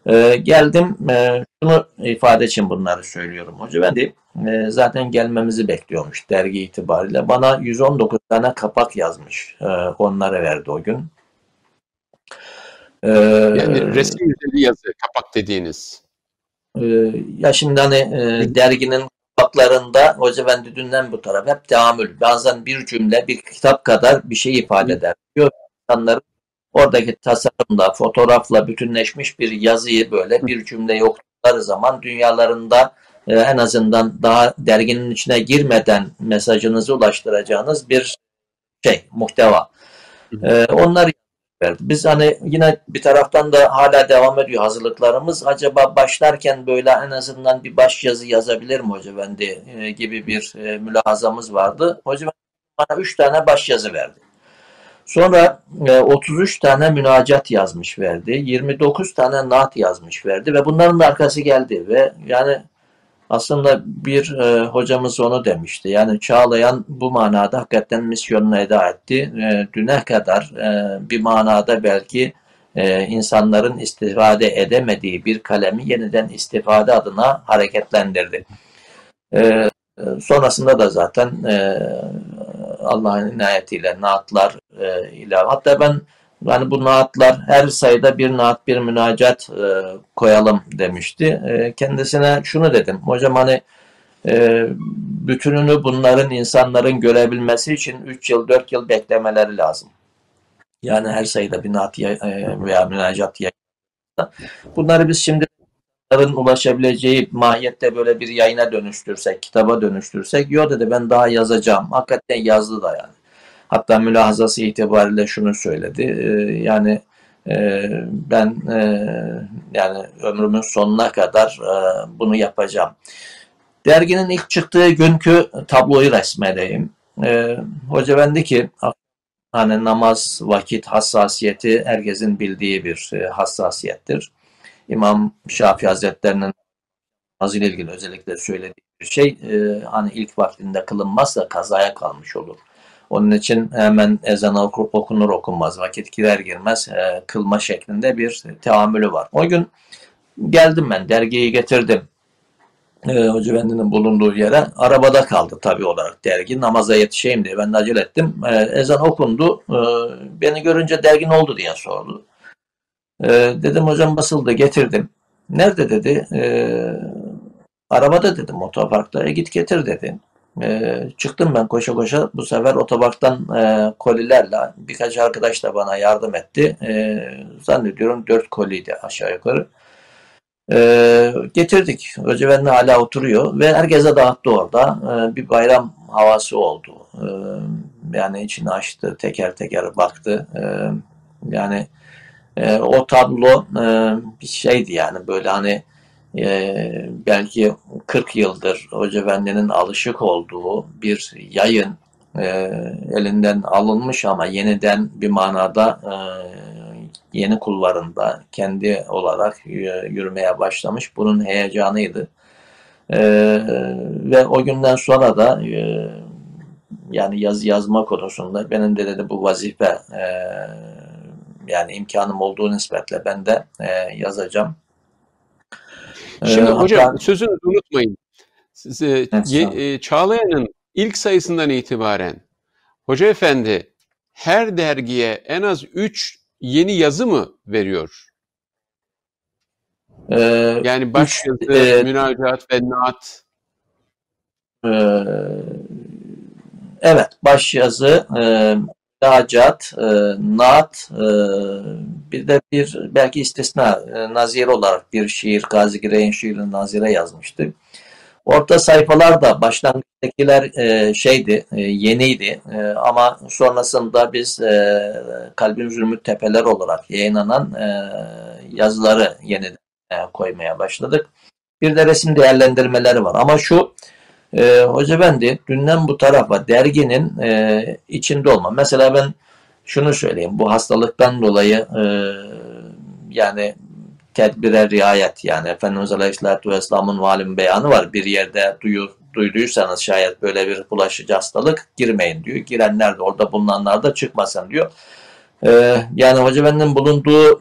B: E, geldim e, şunu ifade için bunları söylüyorum hoca. Ben de e, zaten gelmemizi bekliyormuş dergi itibariyle. Bana 119 tane kapak yazmış. E, onlara verdi o gün.
A: E, yani resim üzeri yazı kapak dediğiniz.
B: E, ya şimdi hani e, derginin kapaklarında Hoca Efendi dünden bu taraf hep teamül. Bazen bir cümle bir kitap kadar bir şey ifade eder. Diyor insanların oradaki tasarımla, fotoğrafla bütünleşmiş bir yazıyı böyle bir cümle yoktukları zaman dünyalarında e, en azından daha derginin içine girmeden mesajınızı ulaştıracağınız bir şey, muhteva. E, onlar verdi. Biz hani yine bir taraftan da hala devam ediyor hazırlıklarımız. Acaba başlarken böyle en azından bir baş yazı yazabilir mi Hoca Efendi e, gibi bir e, mülahazamız vardı. Hoca bana üç tane baş yazı verdi. Sonra e, 33 tane münacat yazmış verdi. 29 tane naat yazmış verdi ve bunların arkası geldi ve yani aslında bir e, hocamız onu demişti. Yani Çağlayan bu manada hakikaten misyonunu eda etti. E, düne kadar e, bir manada belki e, insanların istifade edemediği bir kalemi yeniden istifade adına hareketlendirdi. E, sonrasında da zaten e, Allah'ın inayetiyle naatlar e, ile hatta ben yani bu naatlar her sayıda bir naat bir münacat e, koyalım demişti. E, kendisine şunu dedim. Hocam hani e, bütününü bunların insanların görebilmesi için 3 yıl 4 yıl beklemeleri lazım. Yani her sayıda bir naat e, veya münacat Bunları biz şimdi ulaşabileceği mahiyette böyle bir yayına dönüştürsek, kitaba dönüştürsek, yo dedi ben daha yazacağım. Hakikaten yazdı da yani. Hatta mülahazası itibariyle şunu söyledi. E, yani e, ben e, yani ömrümün sonuna kadar e, bunu yapacağım. Derginin ilk çıktığı günkü tabloyu resmedeyim. E, hoca bendi ki hani namaz, vakit hassasiyeti herkesin bildiği bir e, hassasiyettir. İmam Şafii Hazretlerinin namazıyla ilgili özellikle söylediği bir şey e, hani ilk vaktinde kılınmazsa kazaya kalmış olur. Onun için hemen ezan okunur okunmaz, vakit girer girmez e, kılma şeklinde bir teamülü var. O gün geldim ben, dergiyi getirdim. E, Hoca Efendi'nin bulunduğu yere. Arabada kaldı tabi olarak dergi. Namaza yetişeyim diye ben de acele ettim. E, ezan okundu. E, beni görünce dergi ne oldu diye sordu. E, dedim hocam basıldı getirdim. Nerede dedi. E, arabada dedim otoparkta. E, git getir dedi. E, çıktım ben koşa koşa. Bu sefer otoparktan e, kolilerle birkaç arkadaş da bana yardım etti. E, zannediyorum dört koliydi aşağı yukarı. E, getirdik. Öcevenli hala oturuyor ve herkese dağıttı orada. E, bir bayram havası oldu. E, yani içini açtı, teker teker baktı. E, yani e, o tablo e, bir şeydi yani böyle hani e, belki 40 yıldır Hoca Efendi'nin alışık olduğu bir yayın e, elinden alınmış ama yeniden bir manada e, yeni kulvarında kendi olarak yürümeye başlamış. Bunun heyecanıydı. E, ve o günden sonra da e, yani yazı yazma konusunda benim de dedi bu vazife e, yani imkanım olduğu nispetle ben de e, yazacağım.
A: Şimdi ee, hocam hatta, sözünü unutmayın. Siz, e, e, Çağlayan'ın ilk sayısından itibaren Hoca Efendi her dergiye en az 3 yeni yazı mı veriyor? Ee, yani baş yazı, e, münacat ve naat.
B: E, evet, baş yazı, e, münacat, e, naat, e, bir de bir belki istisna, e, nazire olarak bir şiir, Gazi Girey'in şiirini nazire yazmıştı. Orta sayfalar da başlangıçtakiler e, şeydi, e, yeniydi e, ama sonrasında biz e, Kalbin Zülmü Tepeler olarak yayınlanan e, yazıları yeniden e, koymaya başladık. Bir de resim değerlendirmeleri var ama şu e, Hoca Bendi dünden bu tarafa derginin e, içinde olma. Mesela ben şunu söyleyeyim bu hastalıktan dolayı e, yani tedbire riayet yani Efendimiz Aleyhisselatü Vesselam'ın valim beyanı var. Bir yerde duyu, duyduysanız şayet böyle bir bulaşıcı hastalık girmeyin diyor. Girenler de orada bulunanlar da çıkmasın diyor. Ee, yani Hoca Efendi'nin bulunduğu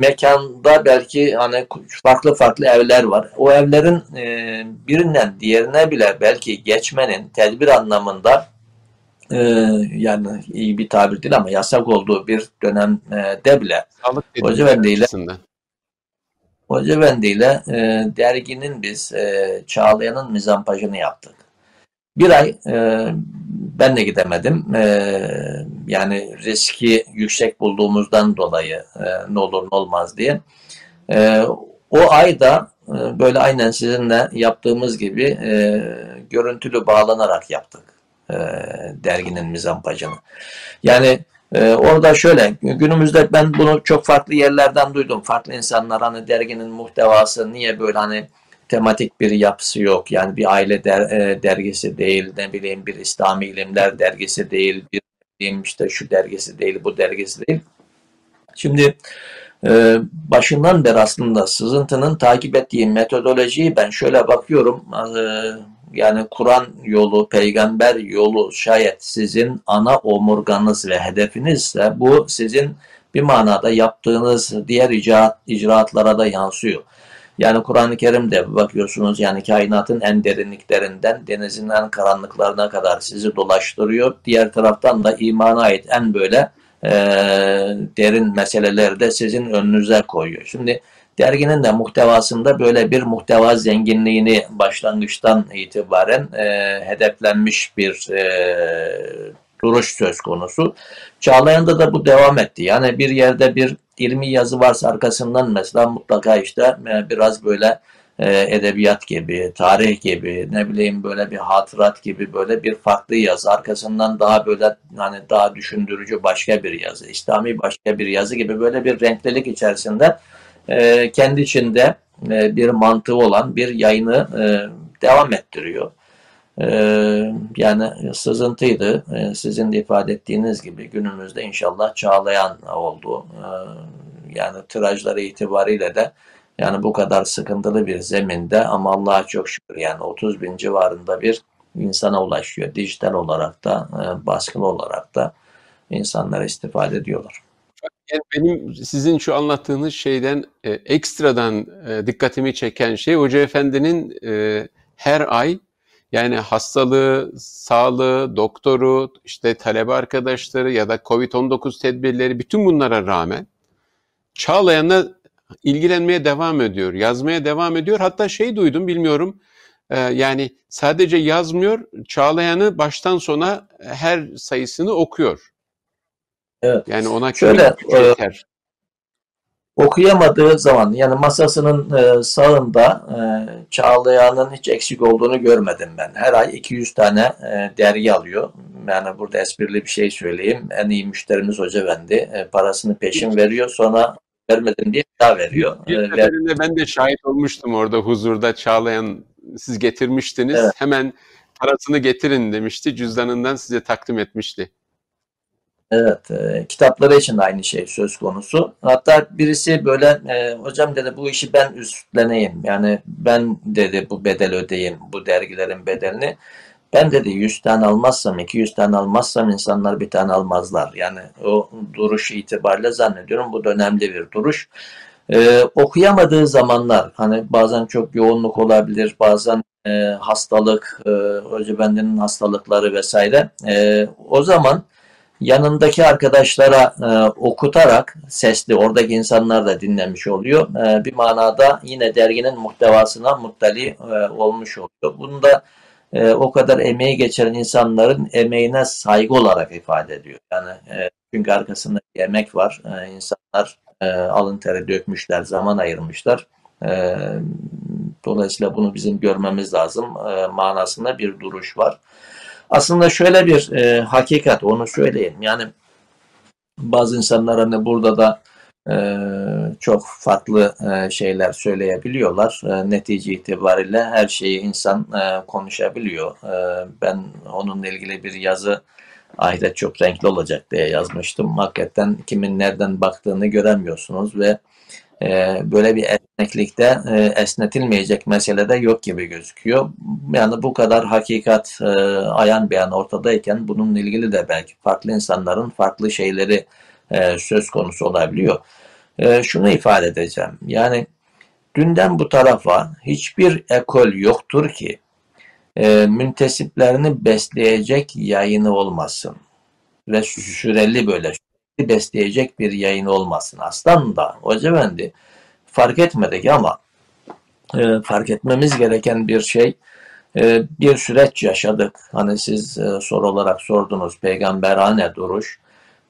B: mekanda belki hani farklı farklı evler var. O evlerin e, birinden diğerine bile belki geçmenin tedbir anlamında e, yani iyi bir tabir değil ama yasak olduğu bir dönemde bile Hoca Efendi ile Hoca Efendi ile e, derginin biz e, Çağlayan'ın mizampajını yaptık. Bir ay e, ben de gidemedim. E, yani riski yüksek bulduğumuzdan dolayı e, ne olur ne olmaz diye. E, o ayda e, böyle aynen sizinle yaptığımız gibi e, görüntülü bağlanarak yaptık e, derginin mizampajını. Yani ee, orada şöyle, günümüzde ben bunu çok farklı yerlerden duydum. Farklı insanlar hani derginin muhtevası niye böyle hani tematik bir yapısı yok. Yani bir aile der, e, dergisi değil, ne bileyim bir İslami ilimler dergisi değil, bir diyeyim işte şu dergisi değil, bu dergisi değil. Şimdi e, başından beri aslında sızıntının takip ettiği metodolojiyi ben şöyle bakıyorum. E, yani Kur'an yolu, peygamber yolu şayet sizin ana omurganız ve hedefinizse bu sizin bir manada yaptığınız diğer icraat, icraatlara da yansıyor. Yani Kur'an-ı Kerim'de bakıyorsunuz yani kainatın en derinliklerinden denizin en karanlıklarına kadar sizi dolaştırıyor. Diğer taraftan da imana ait en böyle e, derin meseleleri de sizin önünüze koyuyor. Şimdi Derginin de muhtevasında böyle bir muhteva zenginliğini başlangıçtan itibaren e, hedeflenmiş bir e, duruş söz konusu. Çağlayan'da da bu devam etti. Yani bir yerde bir ilmi yazı varsa arkasından mesela mutlaka işte e, biraz böyle e, edebiyat gibi, tarih gibi, ne bileyim böyle bir hatırat gibi böyle bir farklı yazı. Arkasından daha böyle hani daha düşündürücü başka bir yazı, İslami başka bir yazı gibi böyle bir renklilik içerisinde e, kendi içinde bir mantığı olan bir yayını devam ettiriyor. E, yani sızıntıydı. E, sizin de ifade ettiğiniz gibi günümüzde inşallah çağlayan oldu. E, yani tirajları itibariyle de yani bu kadar sıkıntılı bir zeminde ama Allah'a çok şükür yani 30 bin civarında bir insana ulaşıyor. Dijital olarak da, e, baskılı olarak da insanlar istifade ediyorlar.
A: Yani benim sizin şu anlattığınız şeyden e, ekstradan e, dikkatimi çeken şey Hoca Efendi'nin her ay yani hastalığı, sağlığı, doktoru, işte talebe arkadaşları ya da Covid-19 tedbirleri bütün bunlara rağmen Çağlayan'la ilgilenmeye devam ediyor, yazmaya devam ediyor. Hatta şey duydum bilmiyorum e, yani sadece yazmıyor, Çağlayan'ı baştan sona her sayısını okuyor.
B: Evet. Yani ona şöyle e, okuyamadığı zaman yani masasının e, sağında e, Çağlayan'ın hiç eksik olduğunu görmedim ben. Her ay 200 tane e, dergi alıyor. Yani burada esprili bir şey söyleyeyim. En iyi müşterimiz Hoca Bendi. E, parasını peşin veriyor sonra vermedim diye daha veriyor.
A: Bir e, ver... ben de şahit olmuştum orada huzurda Çağlayan siz getirmiştiniz. Evet. Hemen parasını getirin demişti. Cüzdanından size takdim etmişti.
B: Evet, e, kitapları için de aynı şey söz konusu. Hatta birisi böyle, e, hocam dedi bu işi ben üstleneyim. Yani ben dedi bu bedel ödeyeyim, bu dergilerin bedelini. Ben dedi 100 tane almazsam, 200 tane almazsam insanlar bir tane almazlar. Yani o duruş itibariyle zannediyorum bu da önemli bir duruş. Ee, okuyamadığı zamanlar, hani bazen çok yoğunluk olabilir, bazen e, hastalık, e, Hoca Bendi'nin hastalıkları vesaire. E, o zaman yanındaki arkadaşlara e, okutarak sesli oradaki insanlar da dinlemiş oluyor. E, bir manada yine derginin muhtevasına muttali e, olmuş oluyor. Bunu da e, o kadar emeği geçiren insanların emeğine saygı olarak ifade ediyor. Yani e, çünkü arkasında bir emek var. E, insanlar e, alın teri dökmüşler, zaman ayırmışlar. E, dolayısıyla bunu bizim görmemiz lazım. E, manasında bir duruş var. Aslında şöyle bir e, hakikat, onu söyleyeyim. Yani bazı insanlar hani burada da e, çok farklı e, şeyler söyleyebiliyorlar. E, netice itibariyle her şeyi insan e, konuşabiliyor. E, ben onunla ilgili bir yazı ahiret çok renkli olacak diye yazmıştım. Hakikaten kimin nereden baktığını göremiyorsunuz ve e, böyle bir esneklikte e, esnetilmeyecek mesele de yok gibi gözüküyor. Yani bu kadar hakikat e, ayan beyan ortadayken bununla ilgili de belki farklı insanların farklı şeyleri e, söz konusu olabiliyor. E, şunu ifade edeceğim. Yani dünden bu tarafa hiçbir ekol yoktur ki e, müntesiplerini besleyecek yayını olmasın. Ve süreli böyle besleyecek bir yayın olmasın. Aslında Hoca Efendi fark etmedik ama e, fark etmemiz gereken bir şey e, bir süreç yaşadık. Hani siz e, soru olarak sordunuz peygamberane duruş.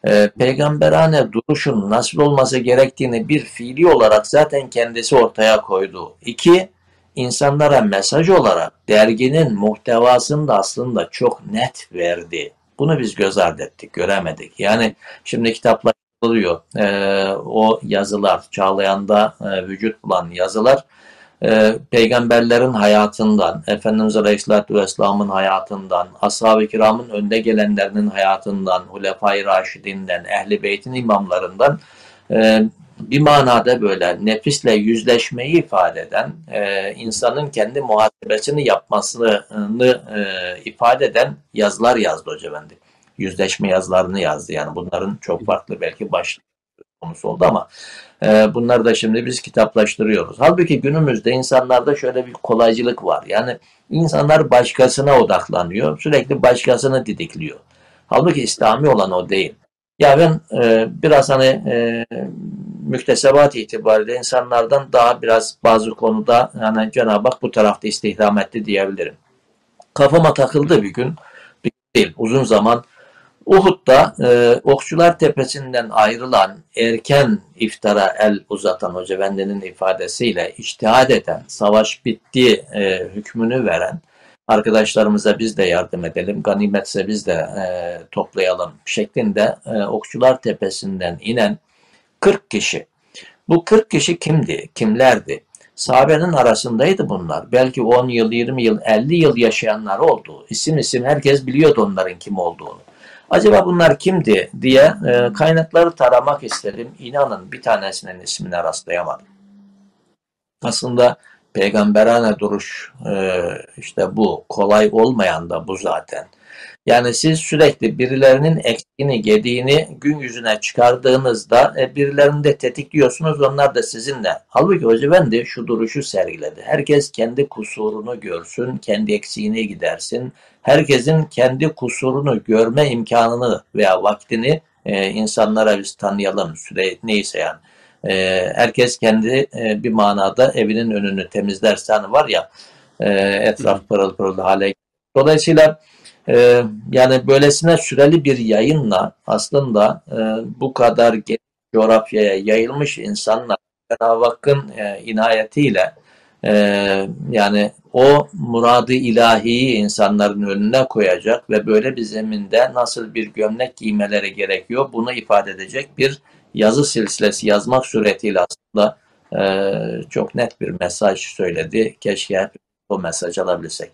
B: E, peygamberane duruşun nasıl olması gerektiğini bir fiili olarak zaten kendisi ortaya koydu. İki, insanlara mesaj olarak derginin muhtevasını da aslında çok net verdi. Bunu biz göz ardı ettik, göremedik. Yani şimdi kitaplar oluyor. E, o yazılar, Çağlayan'da e, vücut bulan yazılar e, peygamberlerin hayatından, Efendimiz Aleyhisselatü Vesselam'ın hayatından, ashab-ı kiramın önde gelenlerinin hayatından, Hulefai Raşidinden, Ehli Beyt'in imamlarından e, bir manada böyle nefisle yüzleşmeyi ifade eden, e, insanın kendi muhasebesini yapmasını e, ifade eden yazılar yazdı Hoca Efendi. Yüzleşme yazılarını yazdı. Yani bunların çok farklı belki başlık konusu oldu ama e, bunları da şimdi biz kitaplaştırıyoruz. Halbuki günümüzde insanlarda şöyle bir kolaycılık var. Yani insanlar başkasına odaklanıyor. Sürekli başkasını didikliyor. Halbuki İslami olan o değil. Ya ben e, biraz hani e, müktesebat itibariyle insanlardan daha biraz bazı konuda yani Cenab-ı Hak bu tarafta istihdam etti diyebilirim. Kafama takıldı bir gün, bir değil uzun zaman Uhud'da e, Okçular Tepesi'nden ayrılan erken iftara el uzatan Hoca Efendi'nin ifadesiyle içtihad eden, savaş bitti e, hükmünü veren arkadaşlarımıza biz de yardım edelim, ganimetse biz de e, toplayalım şeklinde e, Okçular Tepesi'nden inen 40 kişi. Bu 40 kişi kimdi, kimlerdi? Sahabenin arasındaydı bunlar. Belki 10 yıl, 20 yıl, 50 yıl yaşayanlar oldu. İsim isim herkes biliyordu onların kim olduğunu. Acaba bunlar kimdi diye e, kaynakları taramak istedim. İnanın bir tanesinin ismine rastlayamadım. Aslında peygamberane duruş e, işte bu. Kolay olmayan da bu zaten. Yani siz sürekli birilerinin eksiğini, gediğini gün yüzüne çıkardığınızda e, birilerini de tetikliyorsunuz, onlar da sizinle. Halbuki Hoca Efendi şu duruşu sergiledi. Herkes kendi kusurunu görsün, kendi eksiğini gidersin. Herkesin kendi kusurunu görme imkanını veya vaktini e, insanlara biz tanıyalım, süre neyse yani. E, herkes kendi e, bir manada evinin önünü temizlerse hani var ya e, etraf pırıl pırıl hale. Dolayısıyla ee, yani böylesine süreli bir yayınla aslında e, bu kadar coğrafyaya yayılmış insanlar Cenab-ı Hakk'ın e, inayetiyle e, yani o muradı ilahiyi insanların önüne koyacak ve böyle bir zeminde nasıl bir gömlek giymeleri gerekiyor bunu ifade edecek bir yazı silsilesi yazmak suretiyle aslında e, çok net bir mesaj söyledi. Keşke hep o mesaj alabilsek.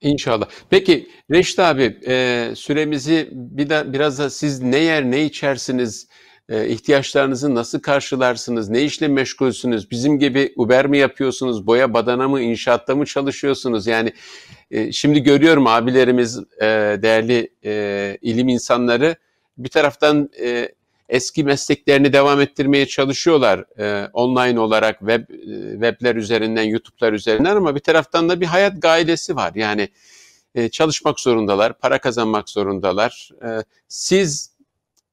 A: İnşallah. Peki Reşit abi e, süremizi bir de biraz da siz ne yer ne içersiniz? E, ihtiyaçlarınızı nasıl karşılarsınız? Ne işle meşgulsünüz? Bizim gibi Uber mi yapıyorsunuz? Boya badana mı? inşaatta mı çalışıyorsunuz? Yani e, şimdi görüyorum abilerimiz, e, değerli e, ilim insanları bir taraftan eski mesleklerini devam ettirmeye çalışıyorlar online olarak web webler üzerinden, YouTube'lar üzerinden ama bir taraftan da bir hayat gailesi var. Yani çalışmak zorundalar, para kazanmak zorundalar. Siz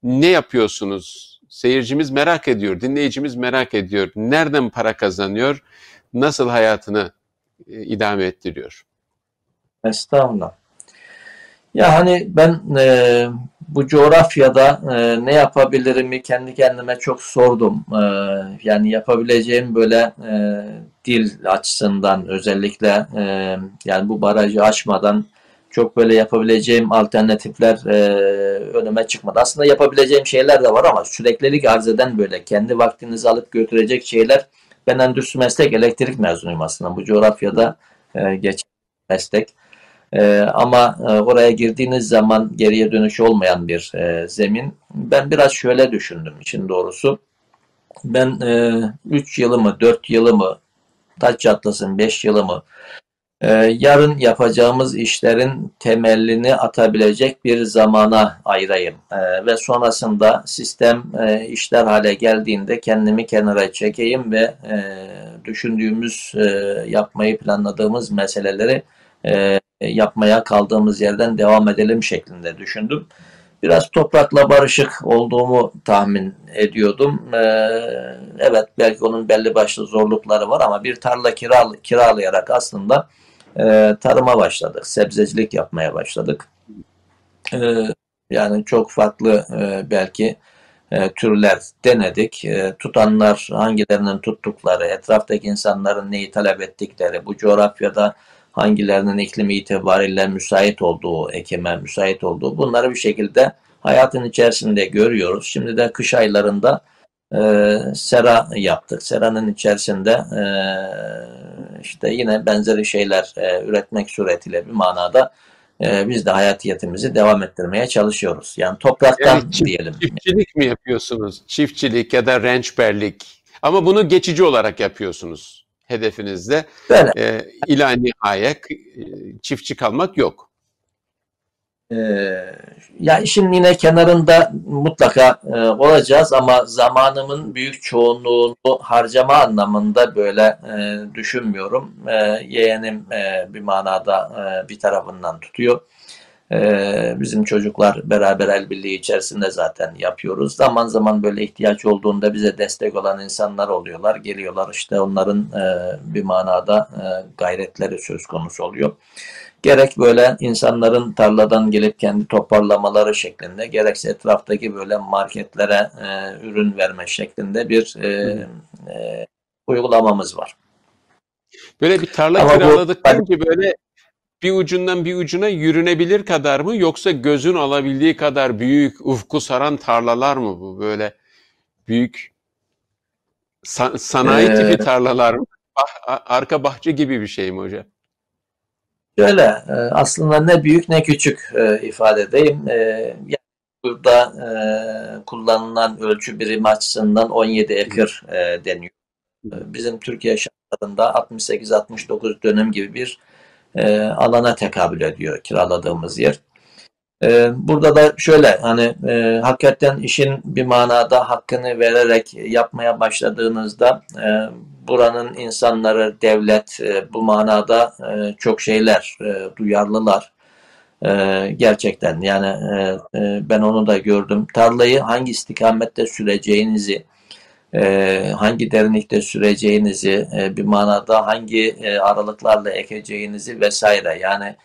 A: ne yapıyorsunuz? Seyircimiz merak ediyor, dinleyicimiz merak ediyor. Nereden para kazanıyor? Nasıl hayatını e, idame ettiriyor?
B: Estağfurullah. Ya hani ben e, bu coğrafyada e, ne yapabilirimi kendi kendime çok sordum. E, yani yapabileceğim böyle e, dil açısından özellikle e, yani bu barajı açmadan çok böyle yapabileceğim alternatifler e, önüme çıkmadı. Aslında yapabileceğim şeyler de var ama süreklilik arz eden böyle kendi vaktinizi alıp götürecek şeyler. Ben endüstri meslek elektrik mezunuyum aslında. Bu coğrafyada e, geçen meslek. E, ama e, oraya girdiğiniz zaman geriye dönüş olmayan bir e, zemin. Ben biraz şöyle düşündüm için doğrusu. Ben 3 e, yılımı, 4 yılımı, taç çatlasın 5 yılımı e, yarın yapacağımız işlerin temelini atabilecek bir zamana ayırayım. E, ve sonrasında sistem e, işler hale geldiğinde kendimi kenara çekeyim ve e, düşündüğümüz, e, yapmayı planladığımız meseleleri e, yapmaya kaldığımız yerden devam edelim şeklinde düşündüm. Biraz toprakla barışık olduğumu tahmin ediyordum. Ee, evet belki onun belli başlı zorlukları var ama bir tarla kiral kiralayarak aslında e, tarıma başladık. Sebzecilik yapmaya başladık. Ee, yani çok farklı e, belki e, türler denedik. E, tutanlar hangilerinin tuttukları, etraftaki insanların neyi talep ettikleri, bu coğrafyada hangilerinin iklimi itibariyle müsait olduğu, ekime müsait olduğu bunları bir şekilde hayatın içerisinde görüyoruz. Şimdi de kış aylarında e, sera yaptık. Seranın içerisinde e, işte yine benzeri şeyler e, üretmek suretiyle bir manada e, biz de hayatiyetimizi devam ettirmeye çalışıyoruz. Yani topraktan yani çift, diyelim.
A: Çiftçilik mi yapıyorsunuz? Çiftçilik ya da rençberlik. Ama bunu geçici olarak yapıyorsunuz hedefinizde. Böyle. E, ila nihaya e, çiftçi kalmak yok.
B: Ee, ya işin yine kenarında mutlaka e, olacağız ama zamanımın büyük çoğunluğunu harcama anlamında böyle e, düşünmüyorum. E, yeğenim e, bir manada e, bir tarafından tutuyor. Ee, bizim çocuklar beraber el birliği içerisinde zaten yapıyoruz. Zaman zaman böyle ihtiyaç olduğunda bize destek olan insanlar oluyorlar. Geliyorlar işte onların e, bir manada e, gayretleri söz konusu oluyor. Gerek böyle insanların tarladan gelip kendi toparlamaları şeklinde gerekse etraftaki böyle marketlere e, ürün verme şeklinde bir e, e, uygulamamız var.
A: Böyle bir tarla Ama kiraladık bu, deyince böyle bir ucundan bir ucuna yürünebilir kadar mı yoksa gözün alabildiği kadar büyük ufku saran tarlalar mı bu böyle büyük san, sanayi ee, tipi tarlalar mı? Arka bahçe gibi bir şey mi hocam?
B: Şöyle e, aslında ne büyük ne küçük e, ifade edeyim. E, burada kullanılan ölçü birimi açısından 17 ekır deniyor. Bizim Türkiye şartlarında 68-69 dönüm gibi bir e, alana tekabül ediyor kiraladığımız yer. E, burada da şöyle hani e, hakikaten işin bir manada hakkını vererek yapmaya başladığınızda e, buranın insanları, devlet e, bu manada e, çok şeyler e, duyarlılar. Gerçekten yani ben onu da gördüm. Tarlayı hangi istikamette süreceğinizi, hangi derinlikte süreceğinizi, bir manada hangi aralıklarla ekeceğinizi vesaire. Yani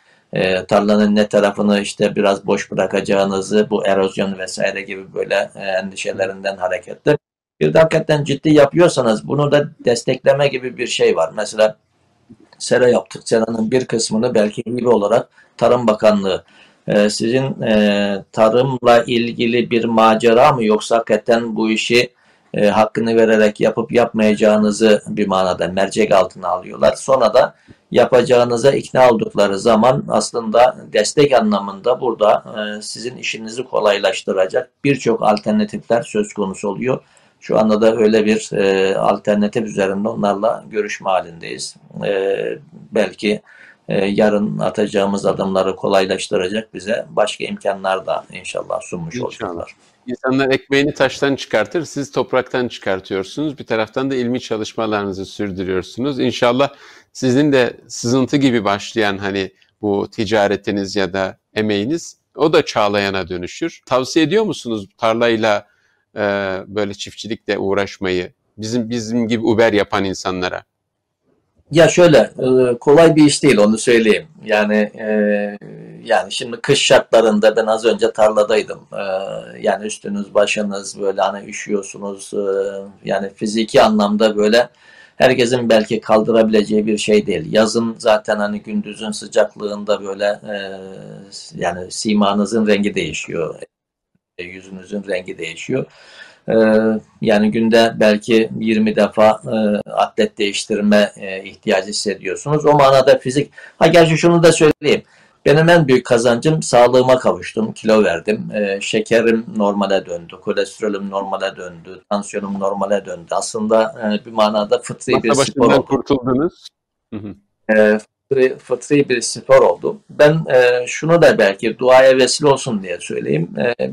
B: tarlanın ne tarafını işte biraz boş bırakacağınızı, bu erozyon vesaire gibi böyle endişelerinden hareketle. Bir de hakikaten ciddi yapıyorsanız bunu da destekleme gibi bir şey var. Mesela sera yaptık. Seranın bir kısmını belki gibi olarak Tarım Bakanlığı e, sizin e, tarımla ilgili bir macera mı yoksa hakikaten bu işi e, hakkını vererek yapıp yapmayacağınızı bir manada mercek altına alıyorlar. Sonra da yapacağınıza ikna oldukları zaman aslında destek anlamında burada e, sizin işinizi kolaylaştıracak birçok alternatifler söz konusu oluyor. Şu anda da öyle bir e, alternatif üzerinde onlarla görüşme halindeyiz. E, belki e, yarın atacağımız adımları kolaylaştıracak bize başka imkanlar da inşallah sunmuş inşallah. olacaklar.
A: İnsanlar ekmeğini taştan çıkartır, siz topraktan çıkartıyorsunuz. Bir taraftan da ilmi çalışmalarınızı sürdürüyorsunuz. İnşallah sizin de sızıntı gibi başlayan hani bu ticaretiniz ya da emeğiniz o da çağlayana dönüşür. Tavsiye ediyor musunuz tarlayla e, böyle çiftçilikle uğraşmayı bizim bizim gibi Uber yapan insanlara?
B: Ya şöyle e, kolay bir iş değil onu söyleyeyim. Yani e, yani şimdi kış şartlarında ben az önce tarladaydım. E, yani üstünüz başınız böyle hani üşüyorsunuz. Yani fiziki anlamda böyle herkesin belki kaldırabileceği bir şey değil. Yazın zaten hani gündüzün sıcaklığında böyle yani simanızın rengi değişiyor. Yüzünüzün rengi değişiyor. Ee, yani günde belki 20 defa e, atlet değiştirme e, ihtiyacı hissediyorsunuz. O manada fizik. Ha gerçi şunu da söyleyeyim. Benim en büyük kazancım sağlığıma kavuştum, kilo verdim, e, şekerim normale döndü, kolesterolüm normale döndü, tansiyonum normale döndü. Aslında e, bir manada fıtri Masa bir spor oldu.
A: kurtuldunuz.
B: E, fıtri, bir spor oldu. Ben e, şunu da belki duaya vesile olsun diye söyleyeyim. E,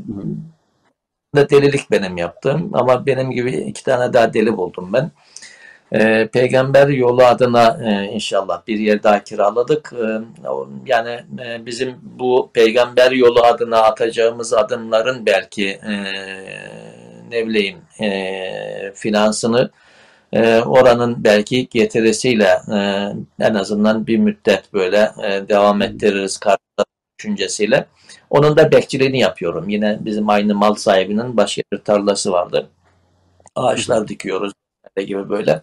B: da delilik benim yaptığım ama benim gibi iki tane daha deli buldum ben. E, Peygamber yolu adına e, inşallah bir yer daha kiraladık. E, yani e, bizim bu peygamber yolu adına atacağımız adımların belki e, ne bileyim e, finansını e, oranın belki getirisiyle e, en azından bir müddet böyle e, devam ettiririz karşı düşüncesiyle. Onun da bekçiliğini yapıyorum. Yine bizim aynı mal sahibinin başka bir tarlası vardı. Ağaçlar dikiyoruz gibi böyle.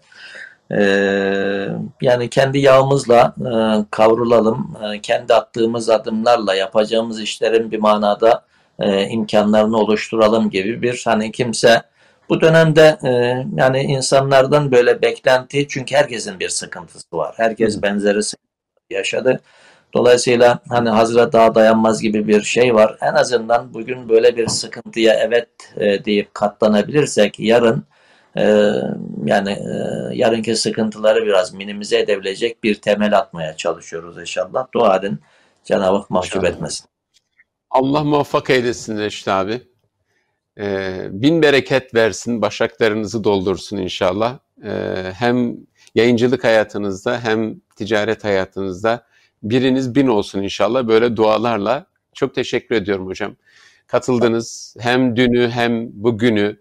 B: Ee, yani kendi yağımızla e, kavrulalım, e, kendi attığımız adımlarla yapacağımız işlerin bir manada e, imkanlarını oluşturalım gibi bir hani kimse bu dönemde e, yani insanlardan böyle beklenti çünkü herkesin bir sıkıntısı var. Herkes benzeri sıkıntı yaşadı. Dolayısıyla hani hazıra daha dayanmaz gibi bir şey var. En azından bugün böyle bir sıkıntıya evet e, deyip katlanabilirsek yarın e, yani e, yarınki sıkıntıları biraz minimize edebilecek bir temel atmaya çalışıyoruz inşallah. Dua edin Cenab-ı Hak mahcup etmesin.
A: Allah muvaffak eylesin Reşit abi. Ee, bin bereket versin, başaklarınızı doldursun inşallah. Ee, hem yayıncılık hayatınızda hem ticaret hayatınızda biriniz bin olsun inşallah böyle dualarla. Çok teşekkür ediyorum hocam. Katıldınız hem dünü hem bugünü.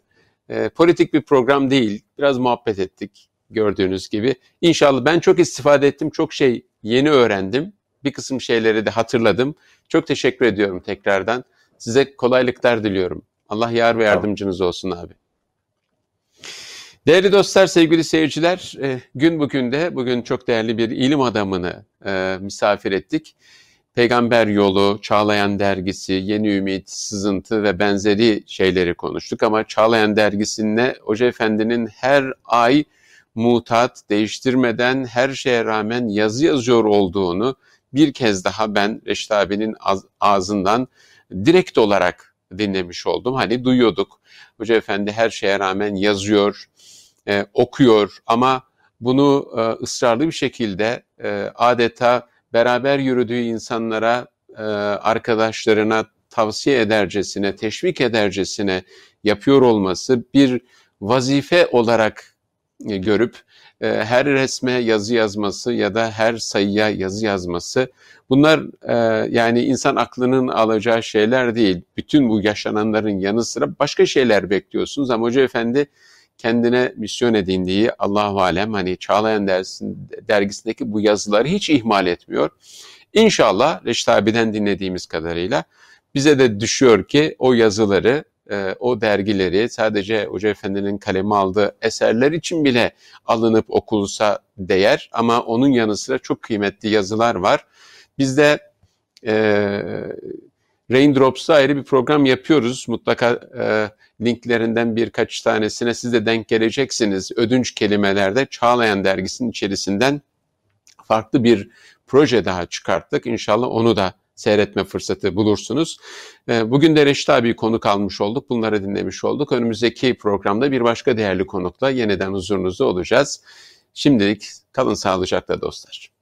A: E, politik bir program değil. Biraz muhabbet ettik gördüğünüz gibi. İnşallah ben çok istifade ettim. Çok şey yeni öğrendim. Bir kısım şeyleri de hatırladım. Çok teşekkür ediyorum tekrardan. Size kolaylıklar diliyorum. Allah yar ve yardımcınız olsun abi. Değerli dostlar, sevgili seyirciler, e, gün bugün de bugün çok değerli bir ilim adamını e, misafir ettik. Peygamber Yolu, Çağlayan Dergisi, Yeni Ümit, Sızıntı ve benzeri şeyleri konuştuk. Ama Çağlayan Dergisi'nde Hoca Efendi'nin her ay mutat değiştirmeden her şeye rağmen yazı yazıyor olduğunu bir kez daha ben Reşit abinin ağzından direkt olarak dinlemiş oldum. Hani duyuyorduk. Hoca Efendi her şeye rağmen yazıyor, e, okuyor ama bunu e, ısrarlı bir şekilde e, adeta beraber yürüdüğü insanlara, e, arkadaşlarına tavsiye edercesine, teşvik edercesine yapıyor olması bir vazife olarak e, görüp e, her resme yazı yazması ya da her sayıya yazı yazması bunlar e, yani insan aklının alacağı şeyler değil. Bütün bu yaşananların yanı sıra başka şeyler bekliyorsunuz ama Hoca Efendi kendine misyon edindiği Allah alem hani Çağlayan dergisindeki bu yazıları hiç ihmal etmiyor. İnşallah Reşit abiden dinlediğimiz kadarıyla bize de düşüyor ki o yazıları, e, o dergileri sadece Hoca Efendi'nin kaleme aldığı eserler için bile alınıp okulsa değer ama onun yanı sıra çok kıymetli yazılar var. Biz de e, Raindrops'ta ayrı bir program yapıyoruz. Mutlaka e, linklerinden birkaç tanesine siz de denk geleceksiniz. Ödünç kelimelerde Çağlayan dergisinin içerisinden farklı bir proje daha çıkarttık. İnşallah onu da seyretme fırsatı bulursunuz. E, bugün de Reşit abi konuk almış olduk. Bunları dinlemiş olduk. Önümüzdeki programda bir başka değerli konukla yeniden huzurunuzda olacağız. Şimdilik kalın sağlıcakla dostlar.